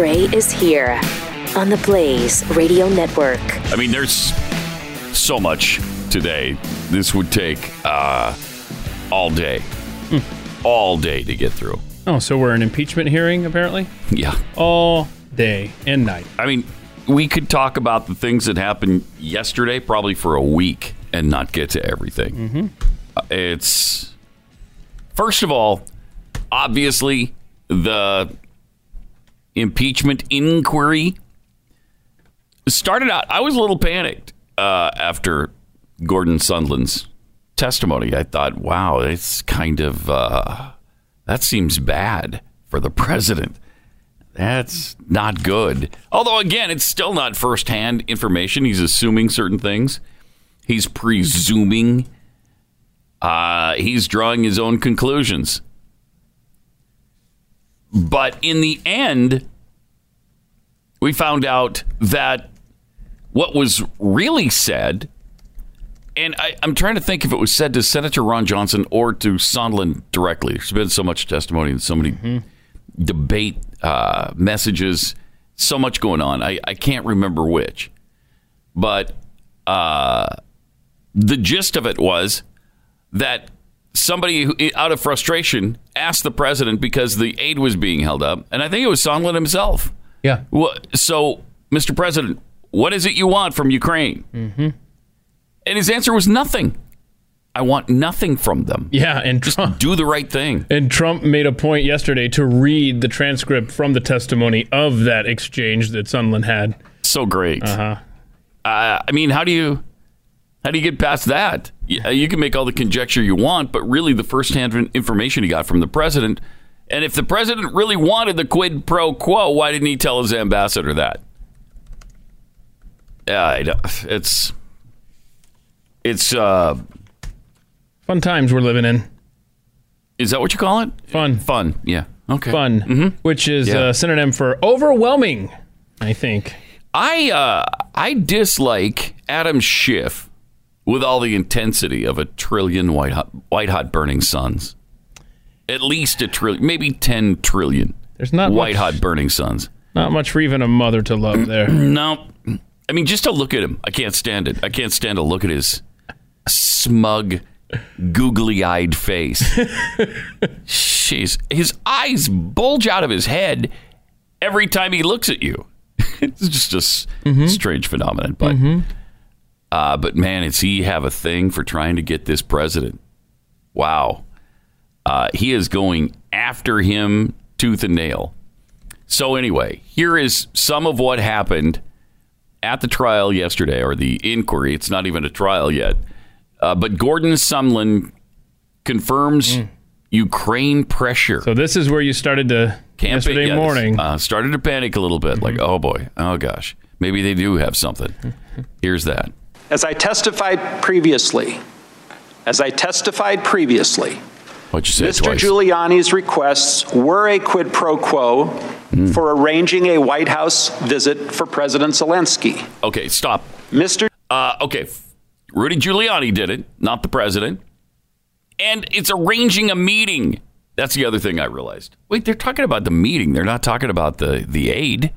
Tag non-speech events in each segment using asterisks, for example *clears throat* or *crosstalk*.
Gray is here on the Blaze Radio Network. I mean, there's so much today. This would take uh, all day, all day to get through. Oh, so we're an impeachment hearing, apparently? Yeah. All day and night. I mean, we could talk about the things that happened yesterday probably for a week and not get to everything. Mm-hmm. Uh, It's first of all, obviously the impeachment inquiry started out. I was a little panicked uh, after Gordon Sondland's testimony. I thought, wow, it's kind of uh, that seems bad for the president. That's not good. Although, again, it's still not firsthand information. He's assuming certain things. He's presuming. Uh, he's drawing his own conclusions. But in the end, we found out that what was really said, and I, I'm trying to think if it was said to Senator Ron Johnson or to Sondland directly. There's been so much testimony and so many debate uh, messages, so much going on. I, I can't remember which. But uh, the gist of it was that somebody who, out of frustration asked the president because the aid was being held up, and I think it was Sondland himself. Yeah. Well, so, Mr. President, what is it you want from Ukraine? Mm-hmm. And his answer was nothing. I want nothing from them. Yeah, and Trump, Do the right thing. and Trump made a point yesterday to read the transcript from the testimony of that exchange that Sunderland had. So great. Uh-huh. Uh, I mean, how do you how do you get past that? You, you can make all the conjecture you want, but really the firsthand information he got from the president. And if the president really wanted the quid pro quo, why didn't he tell his ambassador that? Yeah, I don't- it's it's uh, Fun times we're living in. is that what you call it? Fun. Fun, yeah, okay. Fun, which is Yeah. a synonym for overwhelming, I think. I uh, I dislike Adam Schiff with all the intensity of a trillion white hot, white hot burning suns. At least a trillion, maybe ten trillion. There's not white much- hot burning suns. Not much for even a mother to love there. *clears throat* No, I mean just to look at him, I can't stand it. I can't stand to look at his smug, googly-eyed face. *laughs* Jeez, his eyes bulge out of his head every time he looks at you. *laughs* it's just a s- mm-hmm. strange phenomenon, but mm-hmm. Uh, but man, does he have a thing for trying to get this president? Wow, uh, he is going after him tooth and nail. So anyway, here is some of what happened at the trial yesterday, or the inquiry. It's not even a trial yet. Uh, but Gordon Sondland confirms Ukraine pressure. So this is where you started to Campaign- yesterday this- morning. uh, started to panic a little bit, like, oh boy, oh gosh, maybe they do have something. *laughs* Here's that. As I testified previously, as I testified previously, What'd you say Mr. twice? Giuliani's requests were a quid pro quo Hmm. for arranging a White House visit for President Zelensky. Okay, stop. Mr. Uh, okay, Rudy Giuliani did it, not the president. And it's arranging a meeting. That's the other thing I realized. Wait, they're talking about the meeting. They're not talking about the the aid.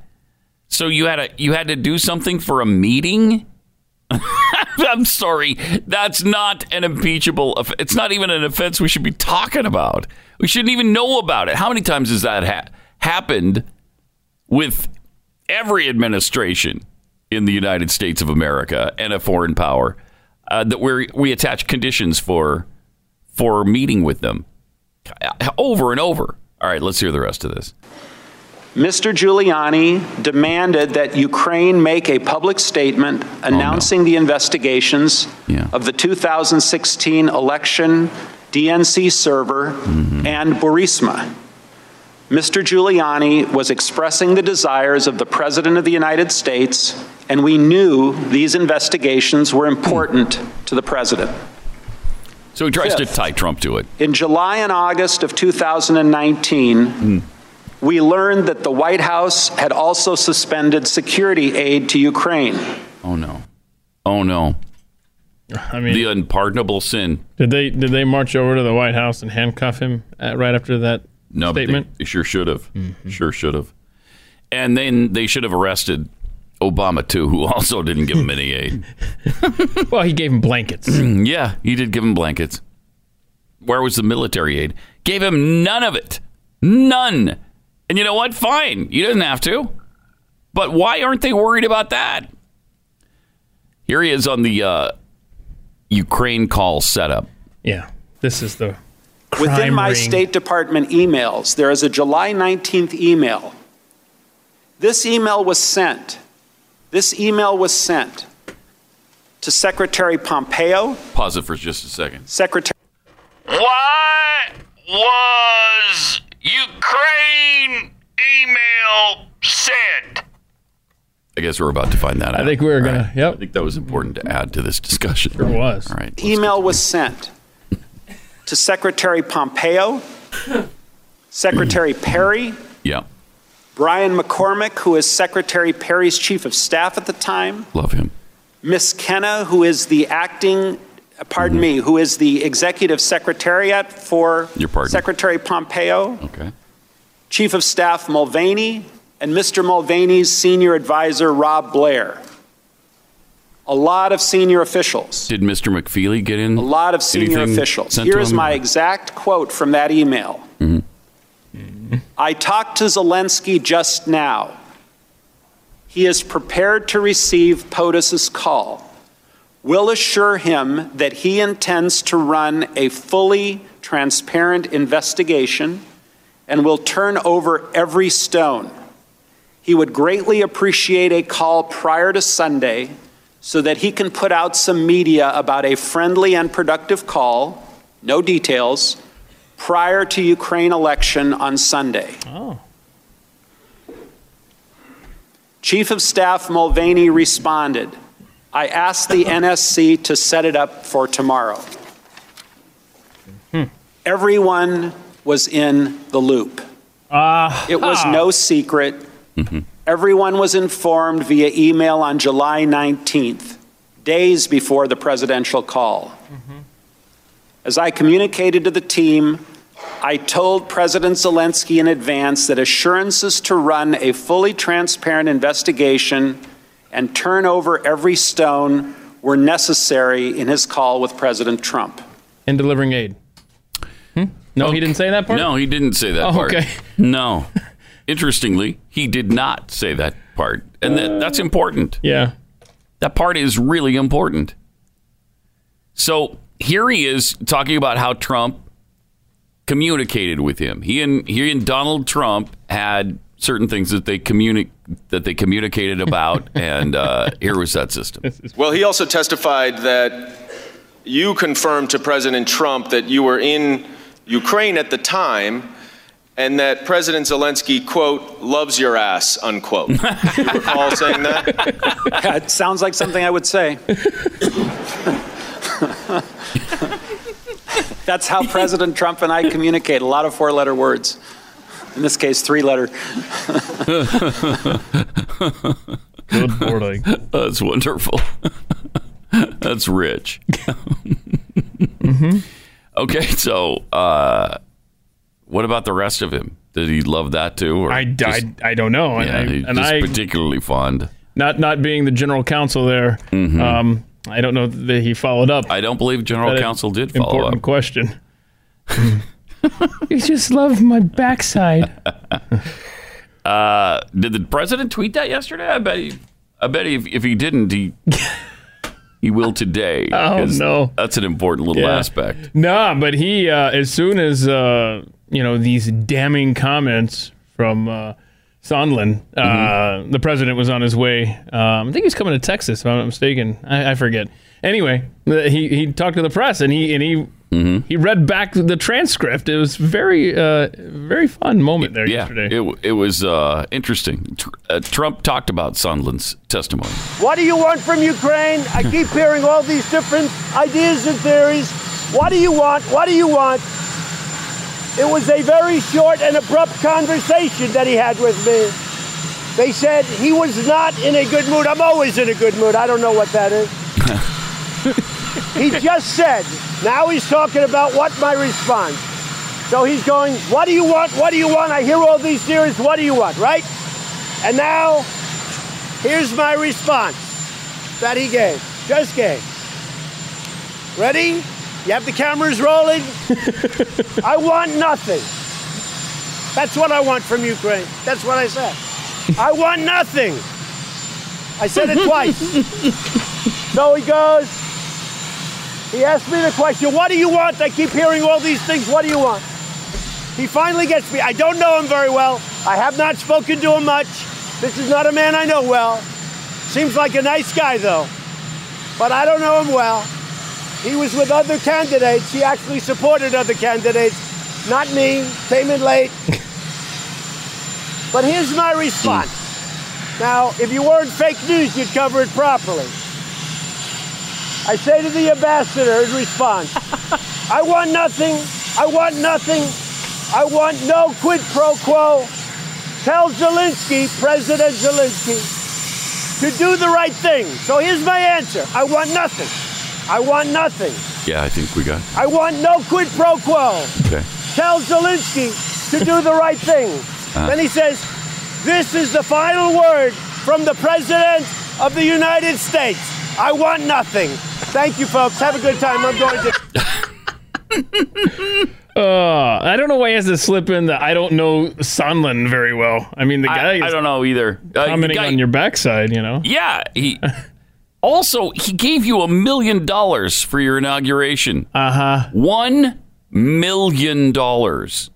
So you had a you had to do something for a meeting. *laughs* I'm sorry, that's not an impeachable. It's not even an offense we should be talking about. We shouldn't even know about it. How many times has that ha- happened with every administration in the United States of America and a foreign power uh, that we we attach conditions for for meeting with them over and over. All right, let's hear the rest of this. Mr. Giuliani demanded that Ukraine make a public statement oh, announcing the investigations Yeah. of the 2016 election, DNC server, mm-hmm. and Burisma. Mr. Giuliani was expressing the desires of the President of the United States, and we knew these investigations were important hmm. to the President. So he tries to tie Trump to it. In July and August of 2019, hmm. We learned that the White House had also suspended security aid to Ukraine. Oh no, oh no, I mean, the unpardonable sin. did they did they march over to the White House and handcuff him at, right after that No, but statement? they, they sure should have. Mm-hmm. Sure should have. And then they should have arrested Obama too, who also didn't give him any aid. *laughs* Well, he gave him blankets. *clears throat* yeah, he did give him blankets. Where was the military aid? Gave him none of it. None. And you know what? Fine. You didn't have to. But why aren't they worried about that? Here he is on the uh, Ukraine call setup. yeah, this is the Within my ring. State Department emails, there is a July 19th email. This email was sent. This email was sent to Secretary Pompeo, Pause it for just a second. Secretary Why was Ukraine email sent? I guess we're about to find that out. I think we were All gonna. Yep. I think that was important to add to this discussion. it was. All right. let's email was sent to Secretary Pompeo, Secretary Perry, Yeah, Brian McCormack, who is Secretary Perry's chief of staff at the time, love him. Miss Kenna, who is the acting, pardon me, who is the executive secretariat for. Secretary Pompeo, Okay. Chief of Staff Mulvaney, and Mr. Mulvaney's senior advisor, Rob Blair. A lot of senior officials. Did Mr. McFeely get in? A lot of senior officials. Here is my exact quote from that email. Mm-hmm. I talked to Zelensky just now. He is prepared to receive POTUS's call. We'll assure him that he intends to run a fully transparent investigation and will turn over every stone. He would greatly appreciate a call prior to Sunday so that he can put out some media about a friendly and productive call, no details, prior to Ukraine election on Sunday. Oh, Chief of Staff Mulvaney responded, I asked the NSC to set it up for tomorrow. Everyone was in the loop. Ah, It was no secret. Everyone was informed via email on July 19th, days before the presidential call. As I communicated to the team, I told President Zelensky in advance that assurances to run a fully transparent investigation and turn over every stone were necessary in his call with President Trump. In delivering aid. Hmm? No, he didn't say that part. No, he didn't say that Oh, part. okay. No. Interestingly, he did not say that part. And that, that's important. Yeah. That part is really important. So here he is talking about how Trump communicated with him. He and he and Donald Trump had certain things that they communi- that they communicated about, *laughs* and uh, here was that system. Well, he also testified that you confirmed to President Trump that you were in Ukraine at the time and that President Zelensky, quote, loves your ass, unquote. Do you recall *laughs* saying that? It sounds like something I would say. *laughs* That's how President Trump and I communicate a lot of four letter words. In this case, three letter. Good morning. That's wonderful. That's rich. Okay, so uh, what about the rest of him? Did he love that too? Or I, just- I, I don't know. yeah, and I, he's and just I particularly fond. not not being the general counsel there, um, I don't know that he followed up. Mm-hmm. I don't believe General Counsel did follow important up. Important question. *laughs* *laughs* you just love my backside. *laughs* Uh, did the president tweet that yesterday? I bet he. I bet if, if he didn't, he *laughs* he will today. Oh, no. that's an important little Yeah. aspect. Nah, but he uh, as soon as uh, you know these damning comments from uh, Sondland, uh, Mm-hmm. the president was on his way. Um, I think he was coming to Texas, if I'm not mistaken. I, I forget. Anyway, he he talked to the press and he and he. Mm-hmm. He read back the transcript. It was very, uh, very fun moment there Yeah, yesterday. it it was uh, interesting. Tr- uh, Trump talked about Sondland's testimony. What do you want from Ukraine? I keep hearing all these different ideas and theories. What do you want? What do you want? It was a very short and abrupt conversation that he had with me. They said he was not in a good mood. I'm always in a good mood. I don't know what that is. *laughs* he just said, now he's talking about what my response. So he's going, what do you want? What do you want? I hear all these theories. What do you want, right? And now, here's my response that he gave, just gave. Ready? You have the cameras rolling? *laughs* I want nothing. That's what I want from Ukraine. That's what I said. I want nothing. I said it twice. *laughs* so he goes, he asked me the question, What do you want? I keep hearing all these things. What do you want? He finally gets me. I don't know him very well. I have not spoken to him much. This is not a man I know well. Seems like a nice guy, though. But I don't know him well. He was with other candidates. He actually supported other candidates. Not me. Came in late. *laughs* but here's my response. Now, if you weren't fake news, you'd cover it properly. I say to the ambassador in response, I want nothing. I want nothing. I want no quid pro quo. Tell Zelensky, President Zelensky, to do the right thing. So here's my answer I want nothing. I want nothing. Yeah, I think we got. It. I want no quid pro quo. Okay. Tell Zelensky to do the right thing. *laughs* Uh-huh. Then he says, This is the final word from the President of the United States. I want nothing. Thank you, folks. Have a good time. I'm going to. *laughs* Uh, I don't know why he has to slip in that I don't know Sondland very well. I mean, the guy I, is I don't know either. Uh, commenting guy- on your backside, you know? Yeah, he. *laughs* also, he gave you a million dollars for your inauguration. Uh huh. One million dollars.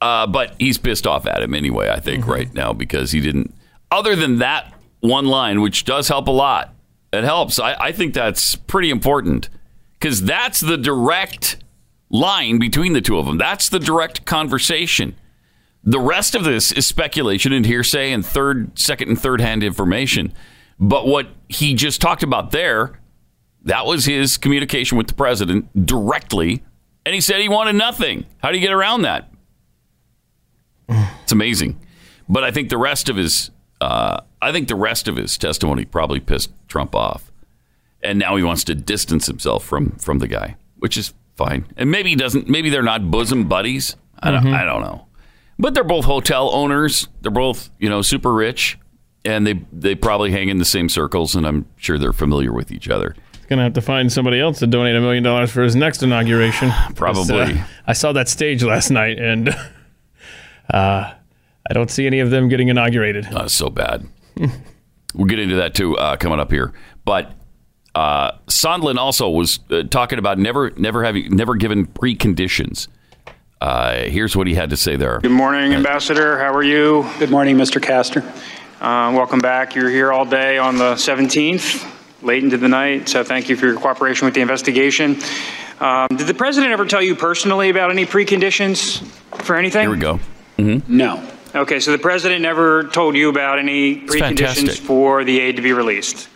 Uh, but he's pissed off at him anyway, I think, right now, because he didn't. Other than that one line, which does help a lot, it helps. I, I think that's pretty important because that's the direct line between the two of them. That's the direct conversation. The rest of this is speculation and hearsay and third, second, and third hand information. But what he just talked about there, that was his communication with the president directly. And he said he wanted nothing. How do you get around that? It's amazing. But I think the rest of his, uh, I think the rest of his testimony probably pissed Trump off, and now he wants to distance himself from from the guy, which is fine. And maybe he doesn't. Maybe they're not bosom buddies. I don't. I don't know. But they're both hotel owners. They're both you know super rich, and they they probably hang in the same circles, and I'm sure they're familiar with each other. He's gonna have to find somebody else to donate a million dollars for his next inauguration. *sighs* Probably. Uh, I saw that stage last night, and *laughs* uh, I don't see any of them getting inaugurated. Uh, so bad. *laughs* we'll get into that too uh, coming up here. But uh, Sondland also was uh, talking about never, never having, never given preconditions. Uh, here's what he had to say there. Good morning, Ambassador. How are you? Good morning, Mr. Castor. Uh, welcome back. You're here all day on the 17th, late into the night, so thank you for your cooperation with the investigation. Um, did the president ever tell you personally about any preconditions for anything? Here we go. No. Okay, so the president never told you about any preconditions fantastic. for the aid to be released.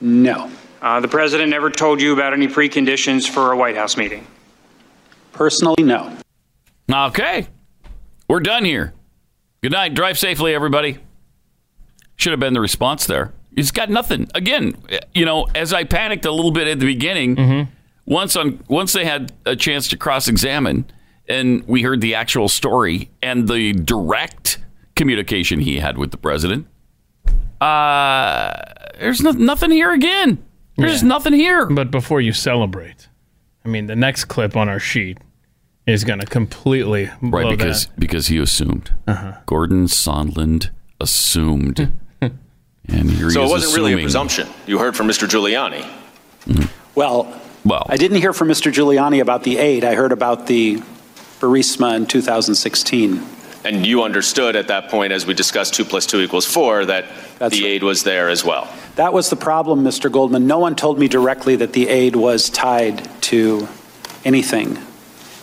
No. Uh, the president never told you about any preconditions for a White House meeting. Personally, no. Okay. We're done here. Good night. Drive safely, everybody. Should have been the response there. He's got nothing. Again, you know, as I panicked a little bit at the beginning, once on once they had a chance to cross examine and we heard the actual story and the direct communication he had with the president, uh, there's no, nothing here again. There's just nothing here. But before you celebrate, I mean, the next clip on our sheet is gonna completely blow Right, because that. because he assumed. Gordon Sondland assumed. *laughs* and here So he it is wasn't really a presumption. You heard from Mr. Giuliani. Well, Well, I didn't hear from Mr. Giuliani about the aid. I heard about the Burisma in 2016. And you understood at that point, as we discussed 2 plus 2 equals 4, that That's the right. aid was there as well. That was the problem, Mr. Goldman. No one told me directly that the aid was tied to anything.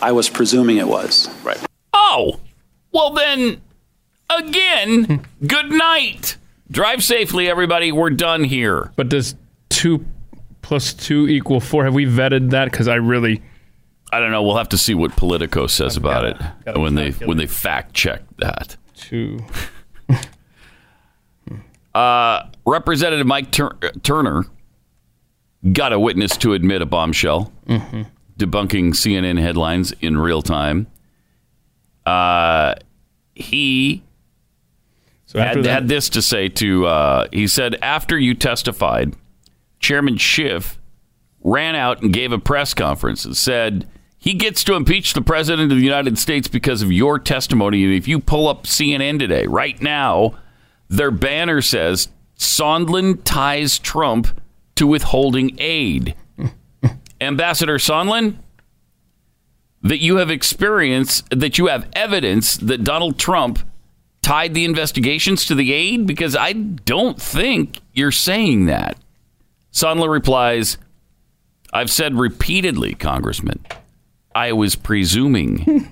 I was presuming it was. Right. oh, well then, again, good night. Drive safely, everybody. We're done here. But does two plus two equal four? Have we vetted that? Because I really I don't know. We'll have to see what Politico says about gotta- it gotta when they when they fact check that. two. *laughs* Representative Mike Tur- Turner got a witness to admit a bombshell, debunking CNN headlines in real time. Uh, he So had, that, had this to say to uh, he said after you testified chairman schiff ran out and gave a press conference and said he gets to impeach the president of the united states because of your testimony and if you pull up cnn today right now their banner says sondland ties trump to withholding aid *laughs* ambassador sondland that you have experience that you have evidence that donald trump tied the investigations to the aid? Because I don't think you're saying that. Sondland replies, I've said repeatedly, Congressman, I was presuming.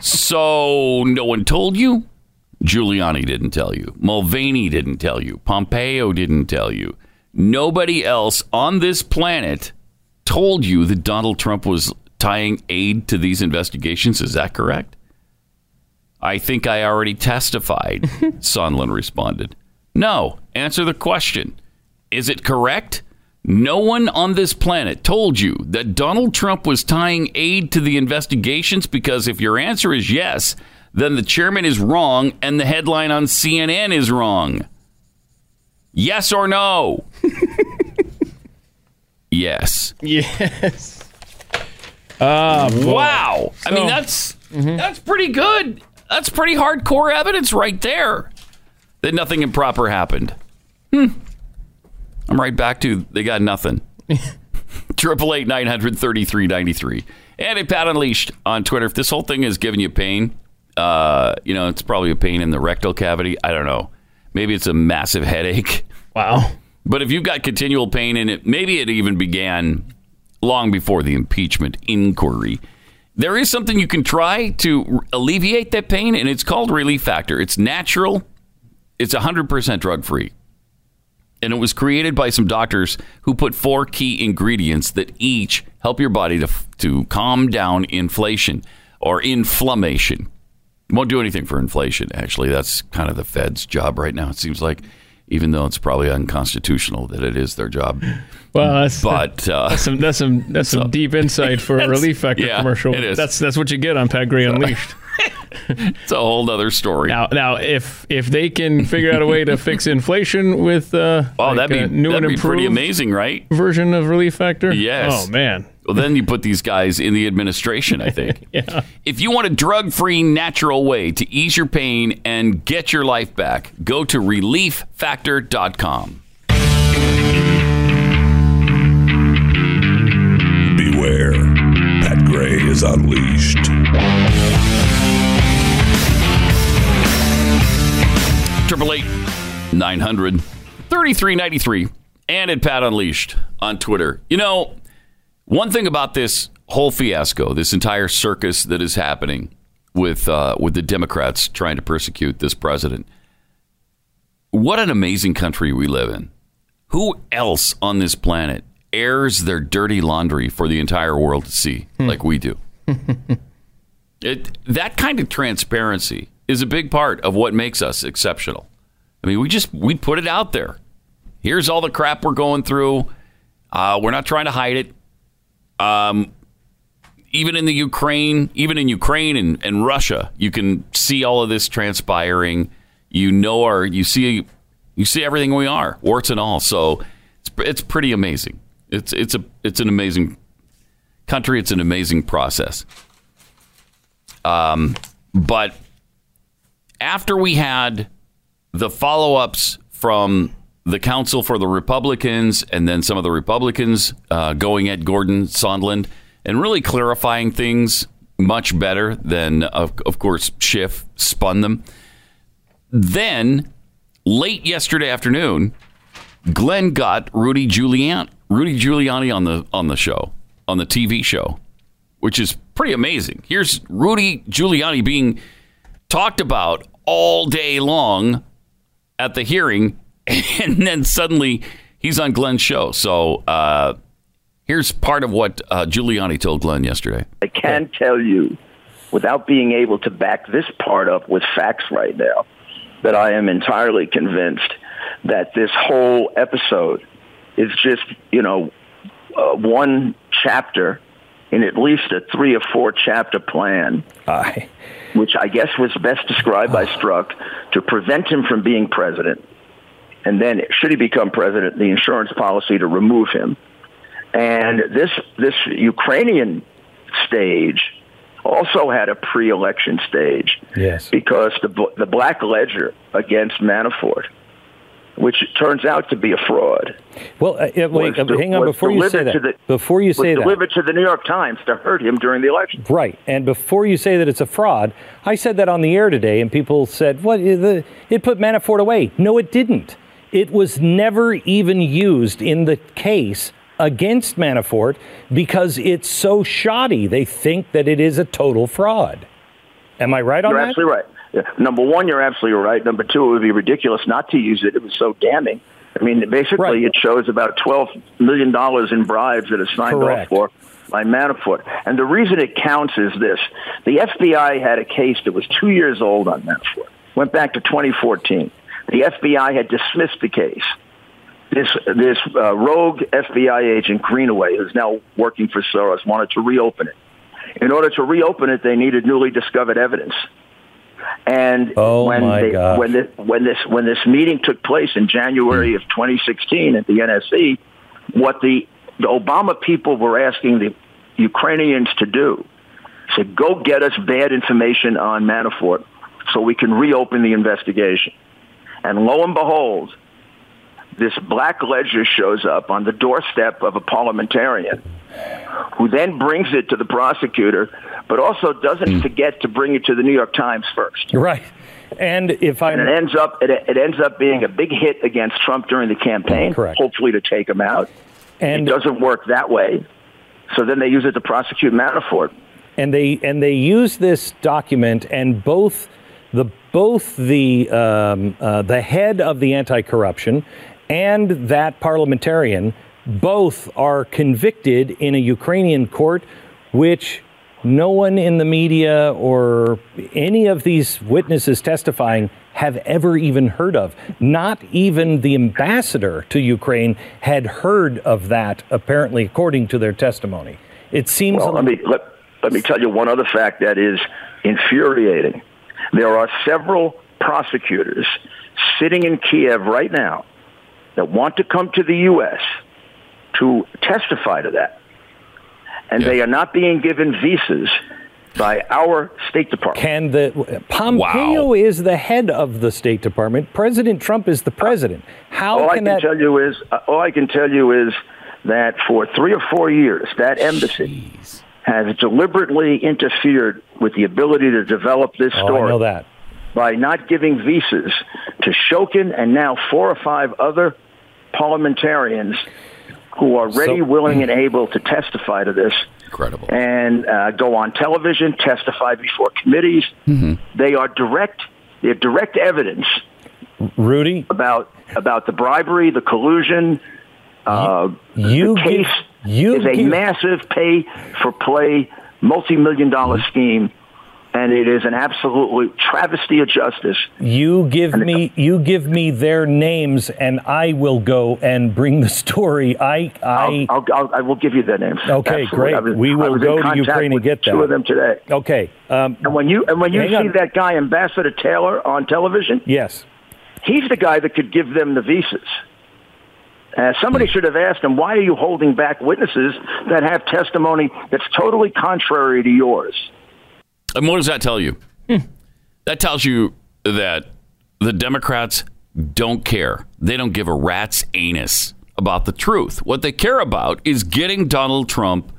so no one told you? Giuliani didn't tell you. Mulvaney didn't tell you. Pompeo didn't tell you. Nobody else on this planet told you that Donald Trump was tying aid to these investigations. Is that correct? I think I already testified, *laughs* Sondland responded. No, answer the question. Is it correct? No one on this planet told you that Donald Trump was tying aid to the investigations because if your answer is yes, then the chairman is wrong and the headline on CNN is wrong. Yes or no? *laughs* yes. yes. Boy. Wow. I mean, So- that's that's pretty good. That's pretty hardcore evidence right there that nothing improper happened. Hmm. I'm right back to they got nothing. *laughs* Triple eight nine hundred thirty three ninety three. And at Pat Unleashed on Twitter. If this whole thing is giving you pain, uh, you know, it's probably a pain in the rectal cavity. I don't know. Maybe it's a massive headache. Wow. But if you've got continual pain in it, maybe it even began long before the impeachment inquiry. There is something you can try to alleviate that pain, and it's called Relief Factor. It's natural, it's 100% drug free. And it was created by some doctors who put four key ingredients that each help your body to, to calm down inflation or inflammation. Won't do anything for inflation, actually. That's kind of the Fed's job right now, it seems like, even though it's probably unconstitutional that it is their job. *laughs* Well, that's, *laughs* But *laughs* uh, that's some that's some that's some deep insight for a relief factor yeah, commercial. it is. That's that's what you get on Pat Gray Unleashed. *laughs* it's a whole other story. Now, now, if if they can figure out a way to fix inflation with uh, oh, like that'd be, a new that'd and be pretty amazing, right? version of relief factor, Yes. Oh man, Well, then you put these guys in the administration, I think. *laughs* yeah. If you want a drug free, natural way to ease your pain and get your life back, go to relieffactor.com. Beware. Pat Gray is unleashed. Triple eight nine hundred thirty three ninety three, and at Pat Unleashed on Twitter. You know, one thing about this whole fiasco, this entire circus that is happening with uh, with the Democrats trying to persecute this president. What an amazing country we live in. Who else on this planet airs their dirty laundry for the entire world to see like we do? *laughs* It, that kind of transparency is a big part of what makes us exceptional. I mean, we just we put it out there. Here's all the crap we're going through. Uh, we're not trying to hide it. Um, even in the Ukraine, even in Ukraine and, and Russia, you can see all of this transpiring. You know, our you see you see everything we are, warts and all. So it's it's pretty amazing. It's it's a it's an amazing country. It's an amazing process. Um, but after we had the follow ups from the Council for the Republicans and then some of the Republicans uh, going at Gordon Sondland and really clarifying things much better than, of, of course, Schiff spun them. Then, late yesterday afternoon, Glenn got Rudy Giuliani, Rudy Giuliani on the on the show, on the TV show, which is pretty amazing. Here's Rudy Giuliani being talked about all day long at the hearing, *laughs* and then suddenly he's on Glenn's show. So uh, here's part of what uh, Giuliani told Glenn yesterday. I can tell you, without being able to back this part up with facts right now, that I am entirely convinced that this whole episode is just, you know, uh, one chapter in at least a three or four chapter plan, Aye. Which I guess was best described by ah. Strzok to prevent him from being president. And then, should he become president, the insurance policy to remove him. And this this Ukrainian stage also had a pre-election stage Yes. because the the Black Ledger against Manafort, which turns out to be a fraud, Well, uh, wait, was uh, hang on before you say that. the- before you was say that. delivered to the New York Times to hurt him during the election. Right. And before you say that it's a fraud, I said that on the air today, and people said, "What? The, it put Manafort away." No, it didn't. It was never even used in the case against Manafort because it's so shoddy. They think that it is a total fraud. Am I right on You're that? absolutely right. Number one, you're absolutely right. Number two, it would be ridiculous not to use it. It was so damning. I mean, basically, it shows about twelve million dollars in bribes that are signed Correct. off for by Manafort. And the reason it counts is this: the FBI had a case that was two years old on Manafort. Went back to 2014. The FBI had dismissed the case. This this uh, rogue FBI agent Greenaway, who's now working for Soros, wanted to reopen it. In order to reopen it, they needed newly discovered evidence. And Oh, when they, when this when this when this meeting took place in January of 2016 at the NSC, what the the Obama people were asking the Ukrainians to do said, "Go get us bad information on Manafort, so we can reopen the investigation." And lo and behold, this black ledger shows up on the doorstep of a parliamentarian who then brings it to the prosecutor, but also doesn't forget to bring it to the New York Times first. Right. And if I And it ends up it, it ends up being a big hit against Trump during the campaign, Correct. hopefully to take him out. And it doesn't work that way. So then they use it to prosecute Manafort. and they and they use this document and both the both the um, uh, the head of the anti-corruption and that parliamentarian both are convicted in a Ukrainian court, which no one in the media or any of these witnesses testifying have ever even heard of. Not even the ambassador to Ukraine had heard of that, apparently, according to their testimony. It seems. Well, let me let, let me tell you one other fact that is infuriating. There are several prosecutors sitting in Kiev right now that want to come to the U.S. to testify to that, and they are not being given visas by our State Department. Can the Pompeo is the head of the State Department? President Trump is the president. How all I can can that? tell you is uh, all I can tell you is that for three or four years, that embassy has deliberately interfered with the ability to develop this story. Oh, story. I know that. by not giving visas to Shokin and now four or five other parliamentarians who are ready, So- willing, and able to testify to this. Incredible. And uh, go on television, testify before committees. Mm-hmm. They are direct. They're direct evidence Rudy about about the bribery, the collusion. Uh, you the case you is a give- massive pay for play, multi million dollar Mm-hmm. scheme, and it is an absolute travesty of justice. You give me you give me their names, and I will go and bring the story. I I I'll, I'll, I will give you their names. Okay, Absolutely. great. Was- We will go to Ukraine and get two of them today. okay. Um, And when you and when you see on. that guy Ambassador Taylor on television, yes, he's the guy that could give them the visas. Uh, somebody Hmm. should have asked him, why are you holding back witnesses that have testimony that's totally contrary to yours? And what does that tell you? Hmm. That tells you that the Democrats don't care. They don't give a rat's anus about the truth. What they care about is getting Donald Trump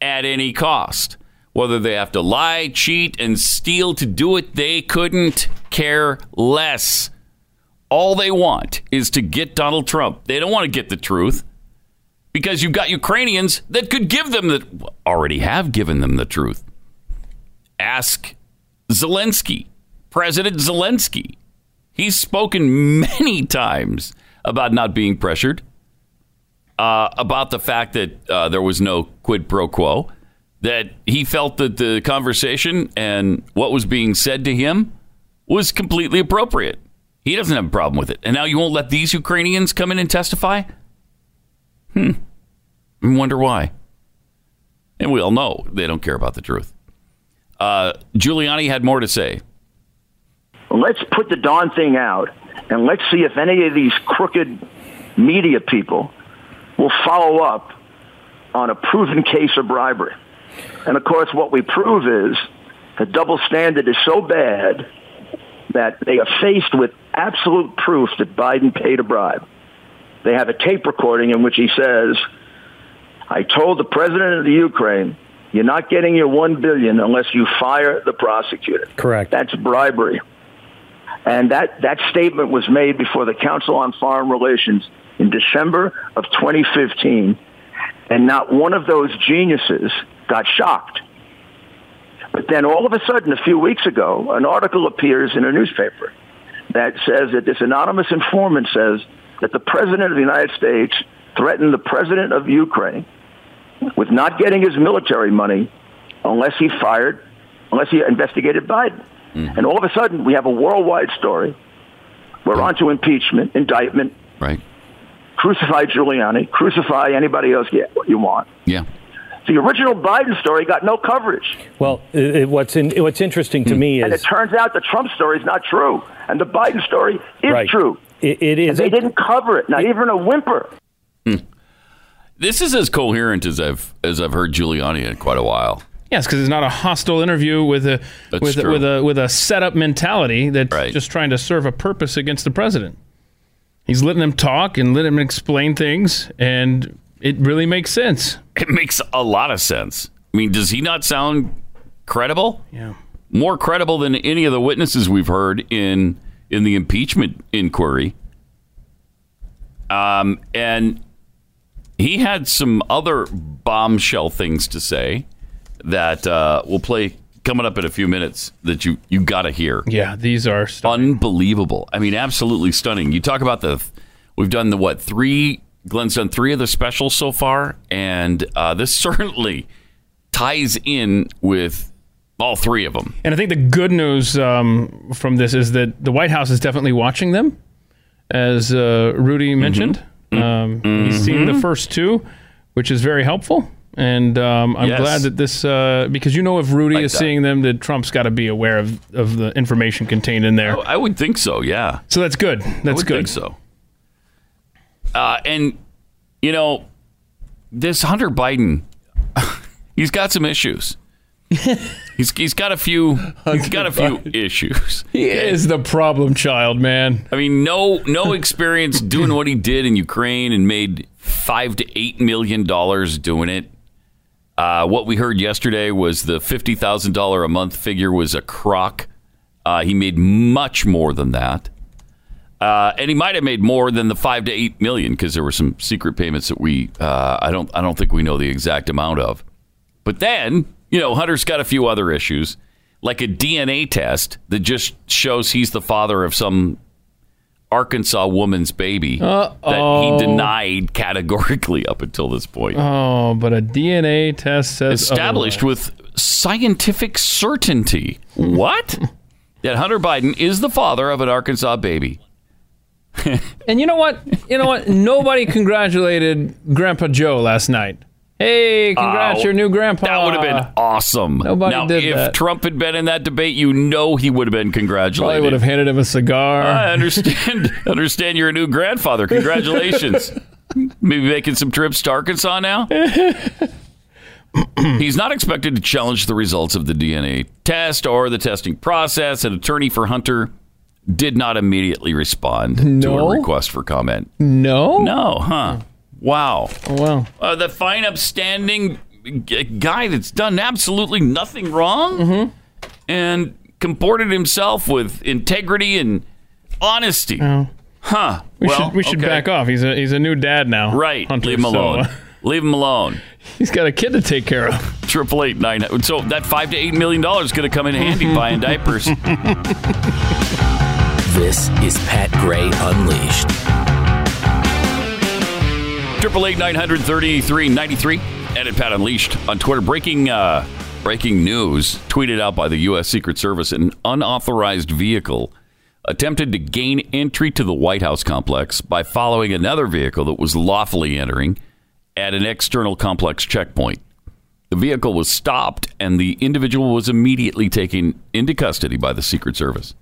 at any cost. Whether they have to lie, cheat, and steal to do it, they couldn't care less. All they want is to get Donald Trump. They don't want to get the truth because you've got Ukrainians that could give them the already have given them the truth. Ask Zelensky, President Zelensky. He's spoken many times about not being pressured, uh, about the fact that uh, there was no quid pro quo, that he felt that the conversation and what was being said to him was completely appropriate. He doesn't have a problem with it. And now you won't let these Ukrainians come in and testify? Hmm. I wonder why. And we all know they don't care about the truth. Uh, Giuliani had more to say. Let's put the darn thing out and let's see if any of these crooked media people will follow up on a proven case of bribery. And of course, what we prove is the double standard is so bad that they are faced with absolute proof that Biden paid a bribe. They have a tape recording in which he says, I told the president of the Ukraine, you're not getting your one billion unless you fire the prosecutor. Correct. That's bribery. And that, that statement was made before the Council on Foreign Relations in December of 2015. And not one of those geniuses got shocked. But then all of a sudden, a few weeks ago, an article appears in a newspaper that says that this anonymous informant says that the president of the United States threatened the president of Ukraine with not getting his military money unless he fired, unless he investigated Biden. Mm-hmm. And all of a sudden, we have a worldwide story. We're on to impeachment, indictment, Right. crucify Giuliani, crucify anybody else you, you want. Yeah. The original Biden story got no coverage. Well, it, it- what's in, what's interesting to hmm. me is, And it turns out the Trump story is not true. And the Biden story is Right. true. it, it is. And they didn't cover it, not even a whimper. Hmm. This is as coherent as I've as I've heard Giuliani in quite a while. Yes, because it's not a hostile interview with a That's with true. with a with a setup mentality that's just trying to serve a purpose against the president. He's letting him talk and letting him explain things, and it really makes sense. It makes a lot of sense. I mean, does he not sound credible? Yeah. More credible than any of the witnesses we've heard in in the impeachment inquiry. Um, and he had some other bombshell things to say that uh, we'll play coming up in a few minutes that you you got to hear. Yeah, these are unbelievable. I mean, absolutely stunning. You talk about the we've done the what three? Glenn's done three of the specials so far, and uh, this *laughs* certainly ties in with all three of them. And I think the good news um, from this is that the White House is definitely watching them, as uh, Rudy mentioned. Um, He's seen the Mhm. first two, which is very helpful. And um, I'm Yes. glad that this, uh, because you know, if Rudy Like is that. seeing them, that Trump's got to be aware of, of the information contained in there. I would think so. Yeah. So that's good. I That's would good. think so. Uh, and you know, this Hunter Biden, *laughs* he's got some issues. *laughs* he's he's got a few he's got a few issues. He is the problem child, man. I mean, no no experience doing what he did in Ukraine and made five to eight million dollars doing it. Uh, what we heard yesterday was the fifty thousand dollar a month figure was a crock. Uh, he made much more than that, uh, and he might have made more than the five to eight million because there were some secret payments that we uh, I don't I don't think we know the exact amount of. But then you know Hunter's got a few other issues like a DNA test that just shows he's the father of some Arkansas woman's baby that Uh-oh. he denied categorically up until this point. Oh, but a DNA test says Established with scientific certainty. What? *laughs* that Hunter Biden is the father of an Arkansas baby. *laughs* And you know what? You know what? Nobody congratulated Grandpa Joe last night. Hey, uh, congrats, Oh, your new grandpa. That would have been awesome. Nobody now, did if that. Trump had been in that debate, you know he would have been congratulated. Probably would have handed him a cigar. I understand. *laughs* understand you're a new grandfather. Congratulations. *laughs* Maybe making some trips to Arkansas now. *laughs* He's not expected to challenge the results of the DNA test or the testing process. An attorney for Hunter did not immediately respond to a request for comment. No? No, huh? Hmm. Wow. Oh, wow. Uh, the fine, upstanding g- guy that's done absolutely nothing wrong Mm-hmm. and comported himself with integrity and honesty. Huh. We well, should we should okay. back off. He's a he's a new dad now. Right. Hunter, Leave him so, alone. uh, Leave him alone. *laughs* he's got a kid to take care of. *laughs* Triple eight nine. So that five to eight million dollars is going to come in handy buying *laughs* diapers. This is Pat Gray Unleashed. Triple eight nine hundred thirty three ninety three. Edit Pat Unleashed on Twitter. Breaking uh, breaking news tweeted out by the U.S. Secret Service: An unauthorized vehicle attempted to gain entry to the White House complex by following another vehicle that was lawfully entering at an external complex checkpoint. The vehicle was stopped, and the individual was immediately taken into custody by the Secret Service.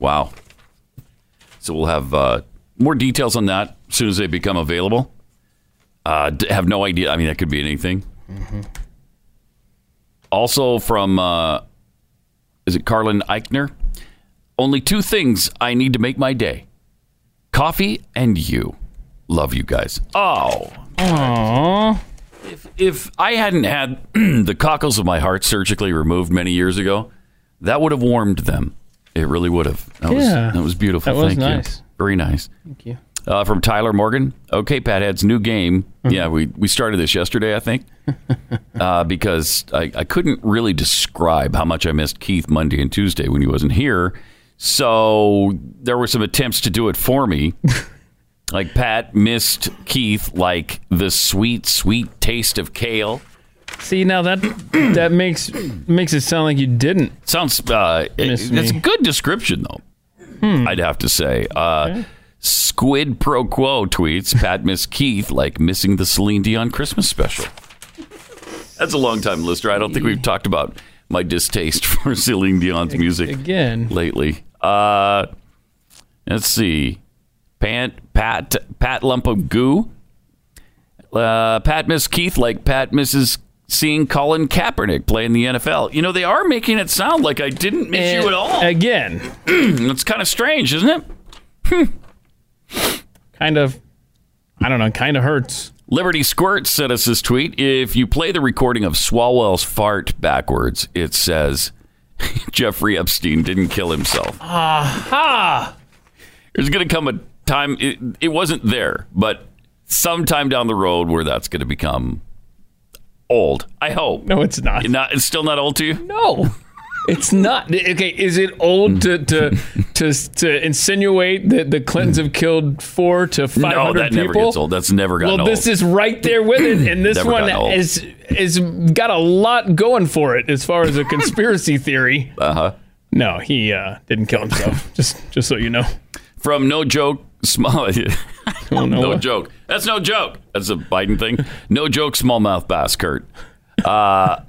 Wow. So we'll have uh, more details on that as soon as they become available. Uh, have no idea. I mean, that could be anything. Also from, uh, is it Carlin Eichner? Only two things I need to make my day coffee and you. Love you guys. Oh. Aww. If, if I hadn't had *clears throat* the cockles of my heart surgically removed many years ago, that would have warmed them. It really would have. That was, Yeah. that was beautiful. That was Thank nice. you. Very nice. Thank you. Uh, from Tyler Morgan. Okay, Patheads, new game. Yeah, we, we started this yesterday, I think, *laughs* uh, because I, I couldn't really describe how much I missed Keith Monday and Tuesday when he wasn't here. So there were some attempts to do it for me. *laughs* like Pat missed Keith like the sweet, sweet taste of kale. See now that *clears throat* that makes makes it sound like you didn't. Sounds uh, Miss that's a good description though. Hmm. I'd have to say. Uh, Squid Pro Quo tweets Pat *laughs* miss Keith like missing the Celine Dion Christmas special. That's a long time listener. I don't think we've talked about my distaste *laughs* for Celine Dion's music Again. lately. Uh, let's see. Pat, Pat, Pat Lump of Goo. Uh, Pat miss Keith like Pat misses seeing Colin Kaepernick play in the NFL. You know, they are making it sound like I didn't miss you at all. Again. *clears throat* it's kind of strange, isn't it? Kind of, I don't know, kind of hurts. Liberty Squirt sent us this tweet. If you play the recording of Swalwell's fart backwards, it says *laughs* Jeffrey Epstein didn't kill himself. Aha! There's going to come a time, it, it wasn't there, but sometime down the road where that's going to become old. I hope. No, it's not. not it's still not old to you? No. It's not. Okay, is it old to to to, to insinuate that the Clintons have killed four to five No, hundred that people? never gets old. That's never gotten well, old. this is right there with it, and this one is is got a lot going for it as far as a conspiracy theory. *laughs* Uh huh. No, he uh, didn't kill himself. *laughs* just just so you know. From no joke, small. *laughs* no no joke. That's no joke. That's a Biden thing. No joke, smallmouth bass, Kurt. Uh,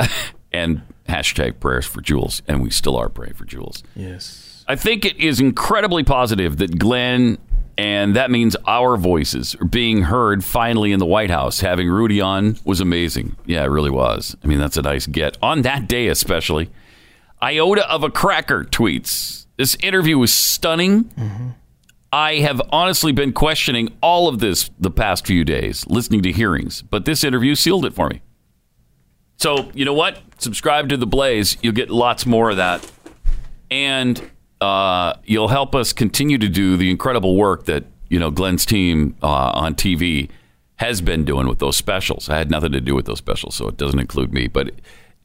and hashtag prayers for Jules. And we still are praying for Jules. Yes. I think it is incredibly positive that Glenn, and that means our voices, are being heard finally in the White House. Having Rudy on was amazing. Yeah, it really was. I mean, that's a nice get. On that day, especially. Iota of a cracker tweets. This interview was stunning. Mm-hmm. I have honestly been questioning all of this the past few days, listening to hearings, but this interview sealed it for me. So, you know what? Subscribe to The Blaze. You'll get lots more of that. And uh, you'll help us continue to do the incredible work that, you know, Glenn's team uh, on TV has been doing with those specials. I had nothing to do with those specials, so it doesn't include me. But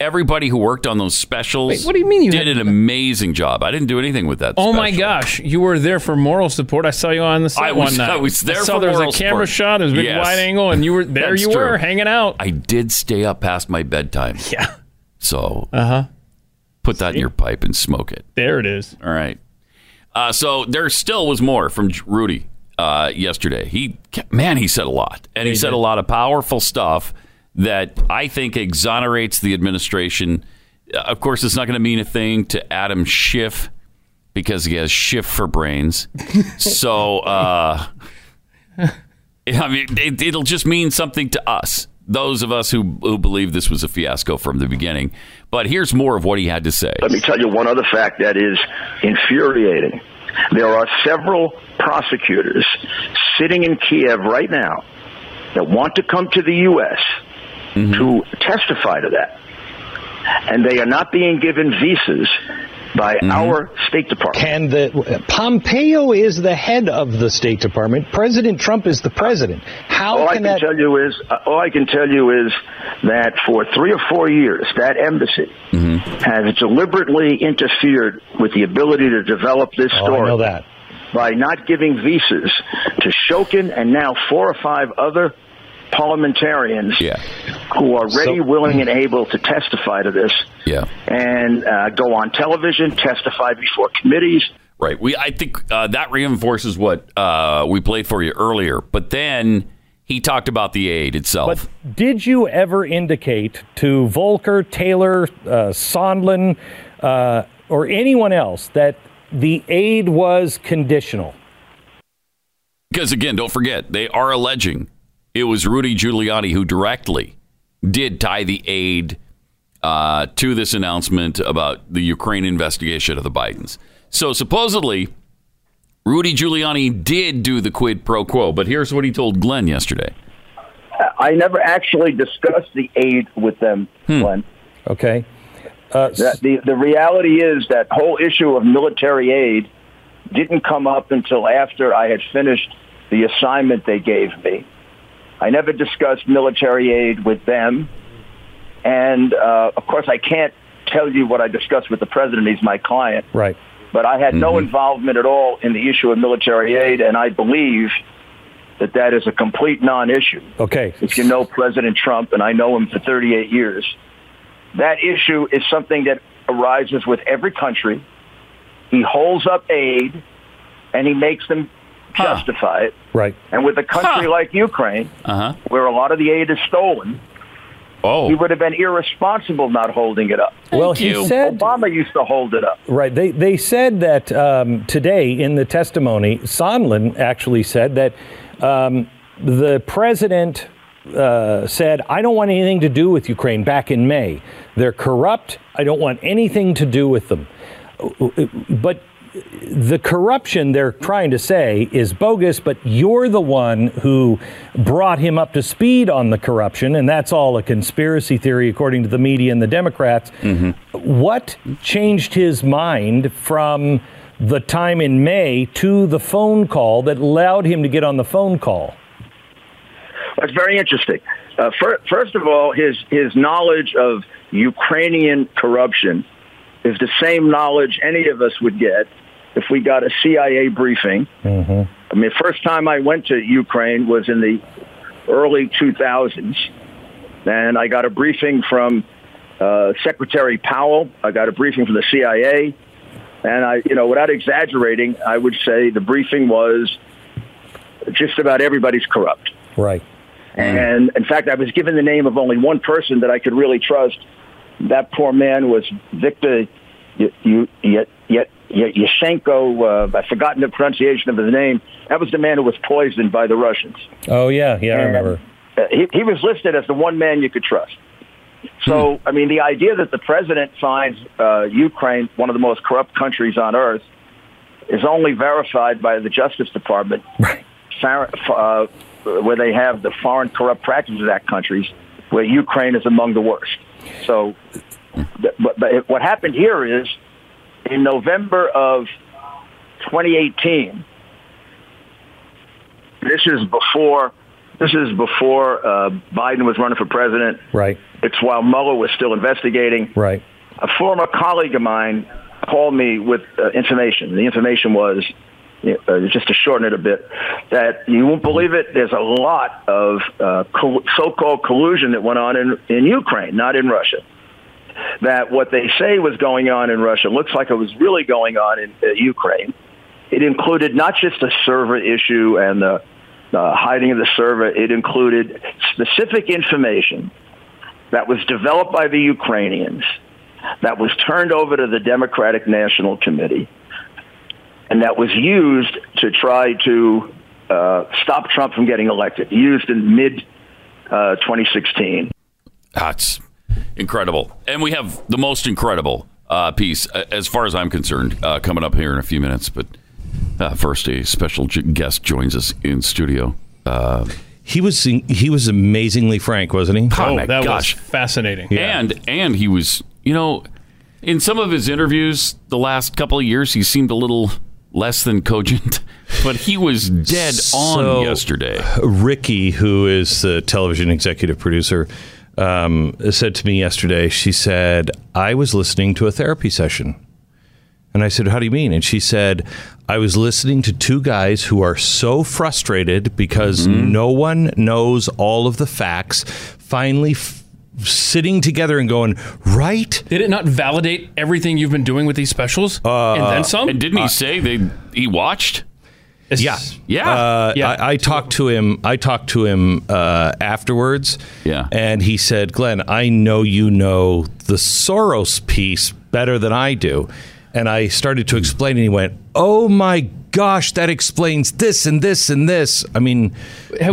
everybody who worked on those specials Wait, what do you mean you did had- an amazing job. I didn't do anything with that Oh my special. gosh, you were there for moral support. I saw you on the set I was- one night. *laughs* I was there saw for there was moral a camera support. shot. It was a big Yes. wide angle, and you were *laughs* there. That's you true. were hanging out. I did stay up past my bedtime. *laughs* Yeah. So Uh huh. put that in your pipe and smoke it. There it is. All right. Uh, so there still was more from J- Rudy uh, yesterday. He, man, he said a lot, and he, He said did. a lot of powerful stuff that I think exonerates the administration. Uh, Of course, it's not going to mean a thing to Adam Schiff because he has Schiff for brains. *laughs* so, uh, I mean, it, it'll just mean something to us, those of us who, who believe this was a fiasco from the beginning. But here's more of what he had to say. Let me tell you one other fact that is infuriating. There are several prosecutors sitting in Kiev right now that want to come to the U.S. Mm-hmm. to testify to that. And they are not being given visas by mm-hmm. our State Department. Can the Pompeo is the head of the State Department. President Trump is the president. How all I can can that? tell you is, uh, all I can tell you is that for three or four years, that embassy mm-hmm. has deliberately interfered with the ability to develop this Oh, I story. know that. by not giving visas to Shokin and now four or five other parliamentarians who are ready, So- willing, and able to testify to this Yeah. and uh, go on television, testify before committees. Right. We I think uh, that reinforces what uh, we played for you earlier. But then he talked about the aid itself. But did you ever indicate to Volker, Taylor, uh, Sondland, uh, or anyone else that the aid was conditional? Because again, don't forget, they are alleging it was Rudy Giuliani who directly did tie the aid uh, to this announcement about the Ukraine investigation of the Bidens. So supposedly, Rudy Giuliani did do the quid pro quo, but here's what he told Glenn yesterday. I never actually discussed the aid with them, Hmm. Glenn. Okay. Uh, That the, the reality is that whole issue of military aid didn't come up until after I had finished the assignment they gave me. I never discussed military aid with them. And uh, of course, I can't tell you what I discussed with the president. He's my client. Right. But I had no involvement at all in the issue of military aid, and I believe that that is a complete non-issue. Okay. If you know President Trump, and I know him for 38 years, that issue is something that arises with every country. He holds up aid, and he makes them justify it. Right. And with a country like Ukraine, Uh-huh. where a lot of the aid is stolen, oh. he would have been irresponsible not holding it up. Well, he said Obama used to hold it up. Right. They they said that um, today in the testimony, Sondland actually said that um, the president uh, said, "I don't want anything to do with Ukraine." Back in May, they're corrupt. I don't want anything to do with them. But the corruption they're trying to say is bogus, but you're the one who brought him up to speed on the corruption, and that's all a conspiracy theory, according to the media and the Democrats. What changed his mind from the time in May to the phone call that allowed him to get on the phone call? That's very interesting. Uh, fir- first of all, his his knowledge of Ukrainian corruption is the same knowledge any of us would get if we got a CIA briefing. Mm-hmm. I mean, first time I went to Ukraine was in the early 2000s, and I got a briefing from uh, Secretary Powell. I got a briefing from the CIA, and I, you know, without exaggerating, I would say the briefing was just about everybody's corrupt. Right. And in fact, I was given the name of only one person that I could really trust. That poor man was Victor Y- Y- Y- Y- Y- Yashenko. Uh, I've forgotten the pronunciation of his name. That was the man who was poisoned by the Russians. Oh yeah, yeah, I remember. uh, he, he was listed as the one man you could trust. So, I mean, the idea that the president finds uh, Ukraine one of the most corrupt countries on earth is only verified by the Justice Department, *laughs* Far- uh, where they have the Foreign Corrupt Practices Act countries, where Ukraine is among the worst. So, but, but what happened here is in November of 2018, this is before this is before uh, Biden was running for president. Right. It's while Mueller was still investigating. Right. A former colleague of mine called me with uh, information. The information was, uh, just to shorten it a bit, that you won't believe it. There's a lot of uh, col- so-called collusion that went on in, in Ukraine, not in Russia. That what they say was going on in Russia looks like it was really going on in uh, Ukraine. It included not just the server issue and the uh, hiding of the server. It included specific information that was developed by the Ukrainians, that was turned over to the Democratic National Committee, and that was used to try to uh, stop Trump from getting elected. Used in mid uh, 2016. That's incredible. And we have the most incredible uh, piece, uh, as far as I'm concerned, uh, coming up here in a few minutes. But uh, first, a special guest joins us in studio. Uh, he was he was amazingly frank, wasn't he? Oh, my that gosh. was fascinating. And and he was, you know, in some of his interviews the last couple of years, he seemed a little less than cogent, *laughs* but he was dead on yesterday. Ricky, who is the television executive producer, um, said to me yesterday, she said, I was listening to a therapy session. And I said, How do you mean? And she said, I was listening to two guys who are so frustrated because mm-hmm. no one knows all of the facts, finally f- sitting together and going, Right? Did it not validate everything you've been doing with these specials? Uh, and then uh, some? And didn't he say they he watched? Yeah, Yeah. Uh, Yeah. I, I talked to him. I talked to him uh, afterwards. Yeah. and he said, "Glenn, I know you know the Soros piece better than I do." And I started to explain, and he went, "Oh my gosh, that explains this and this and this." I mean,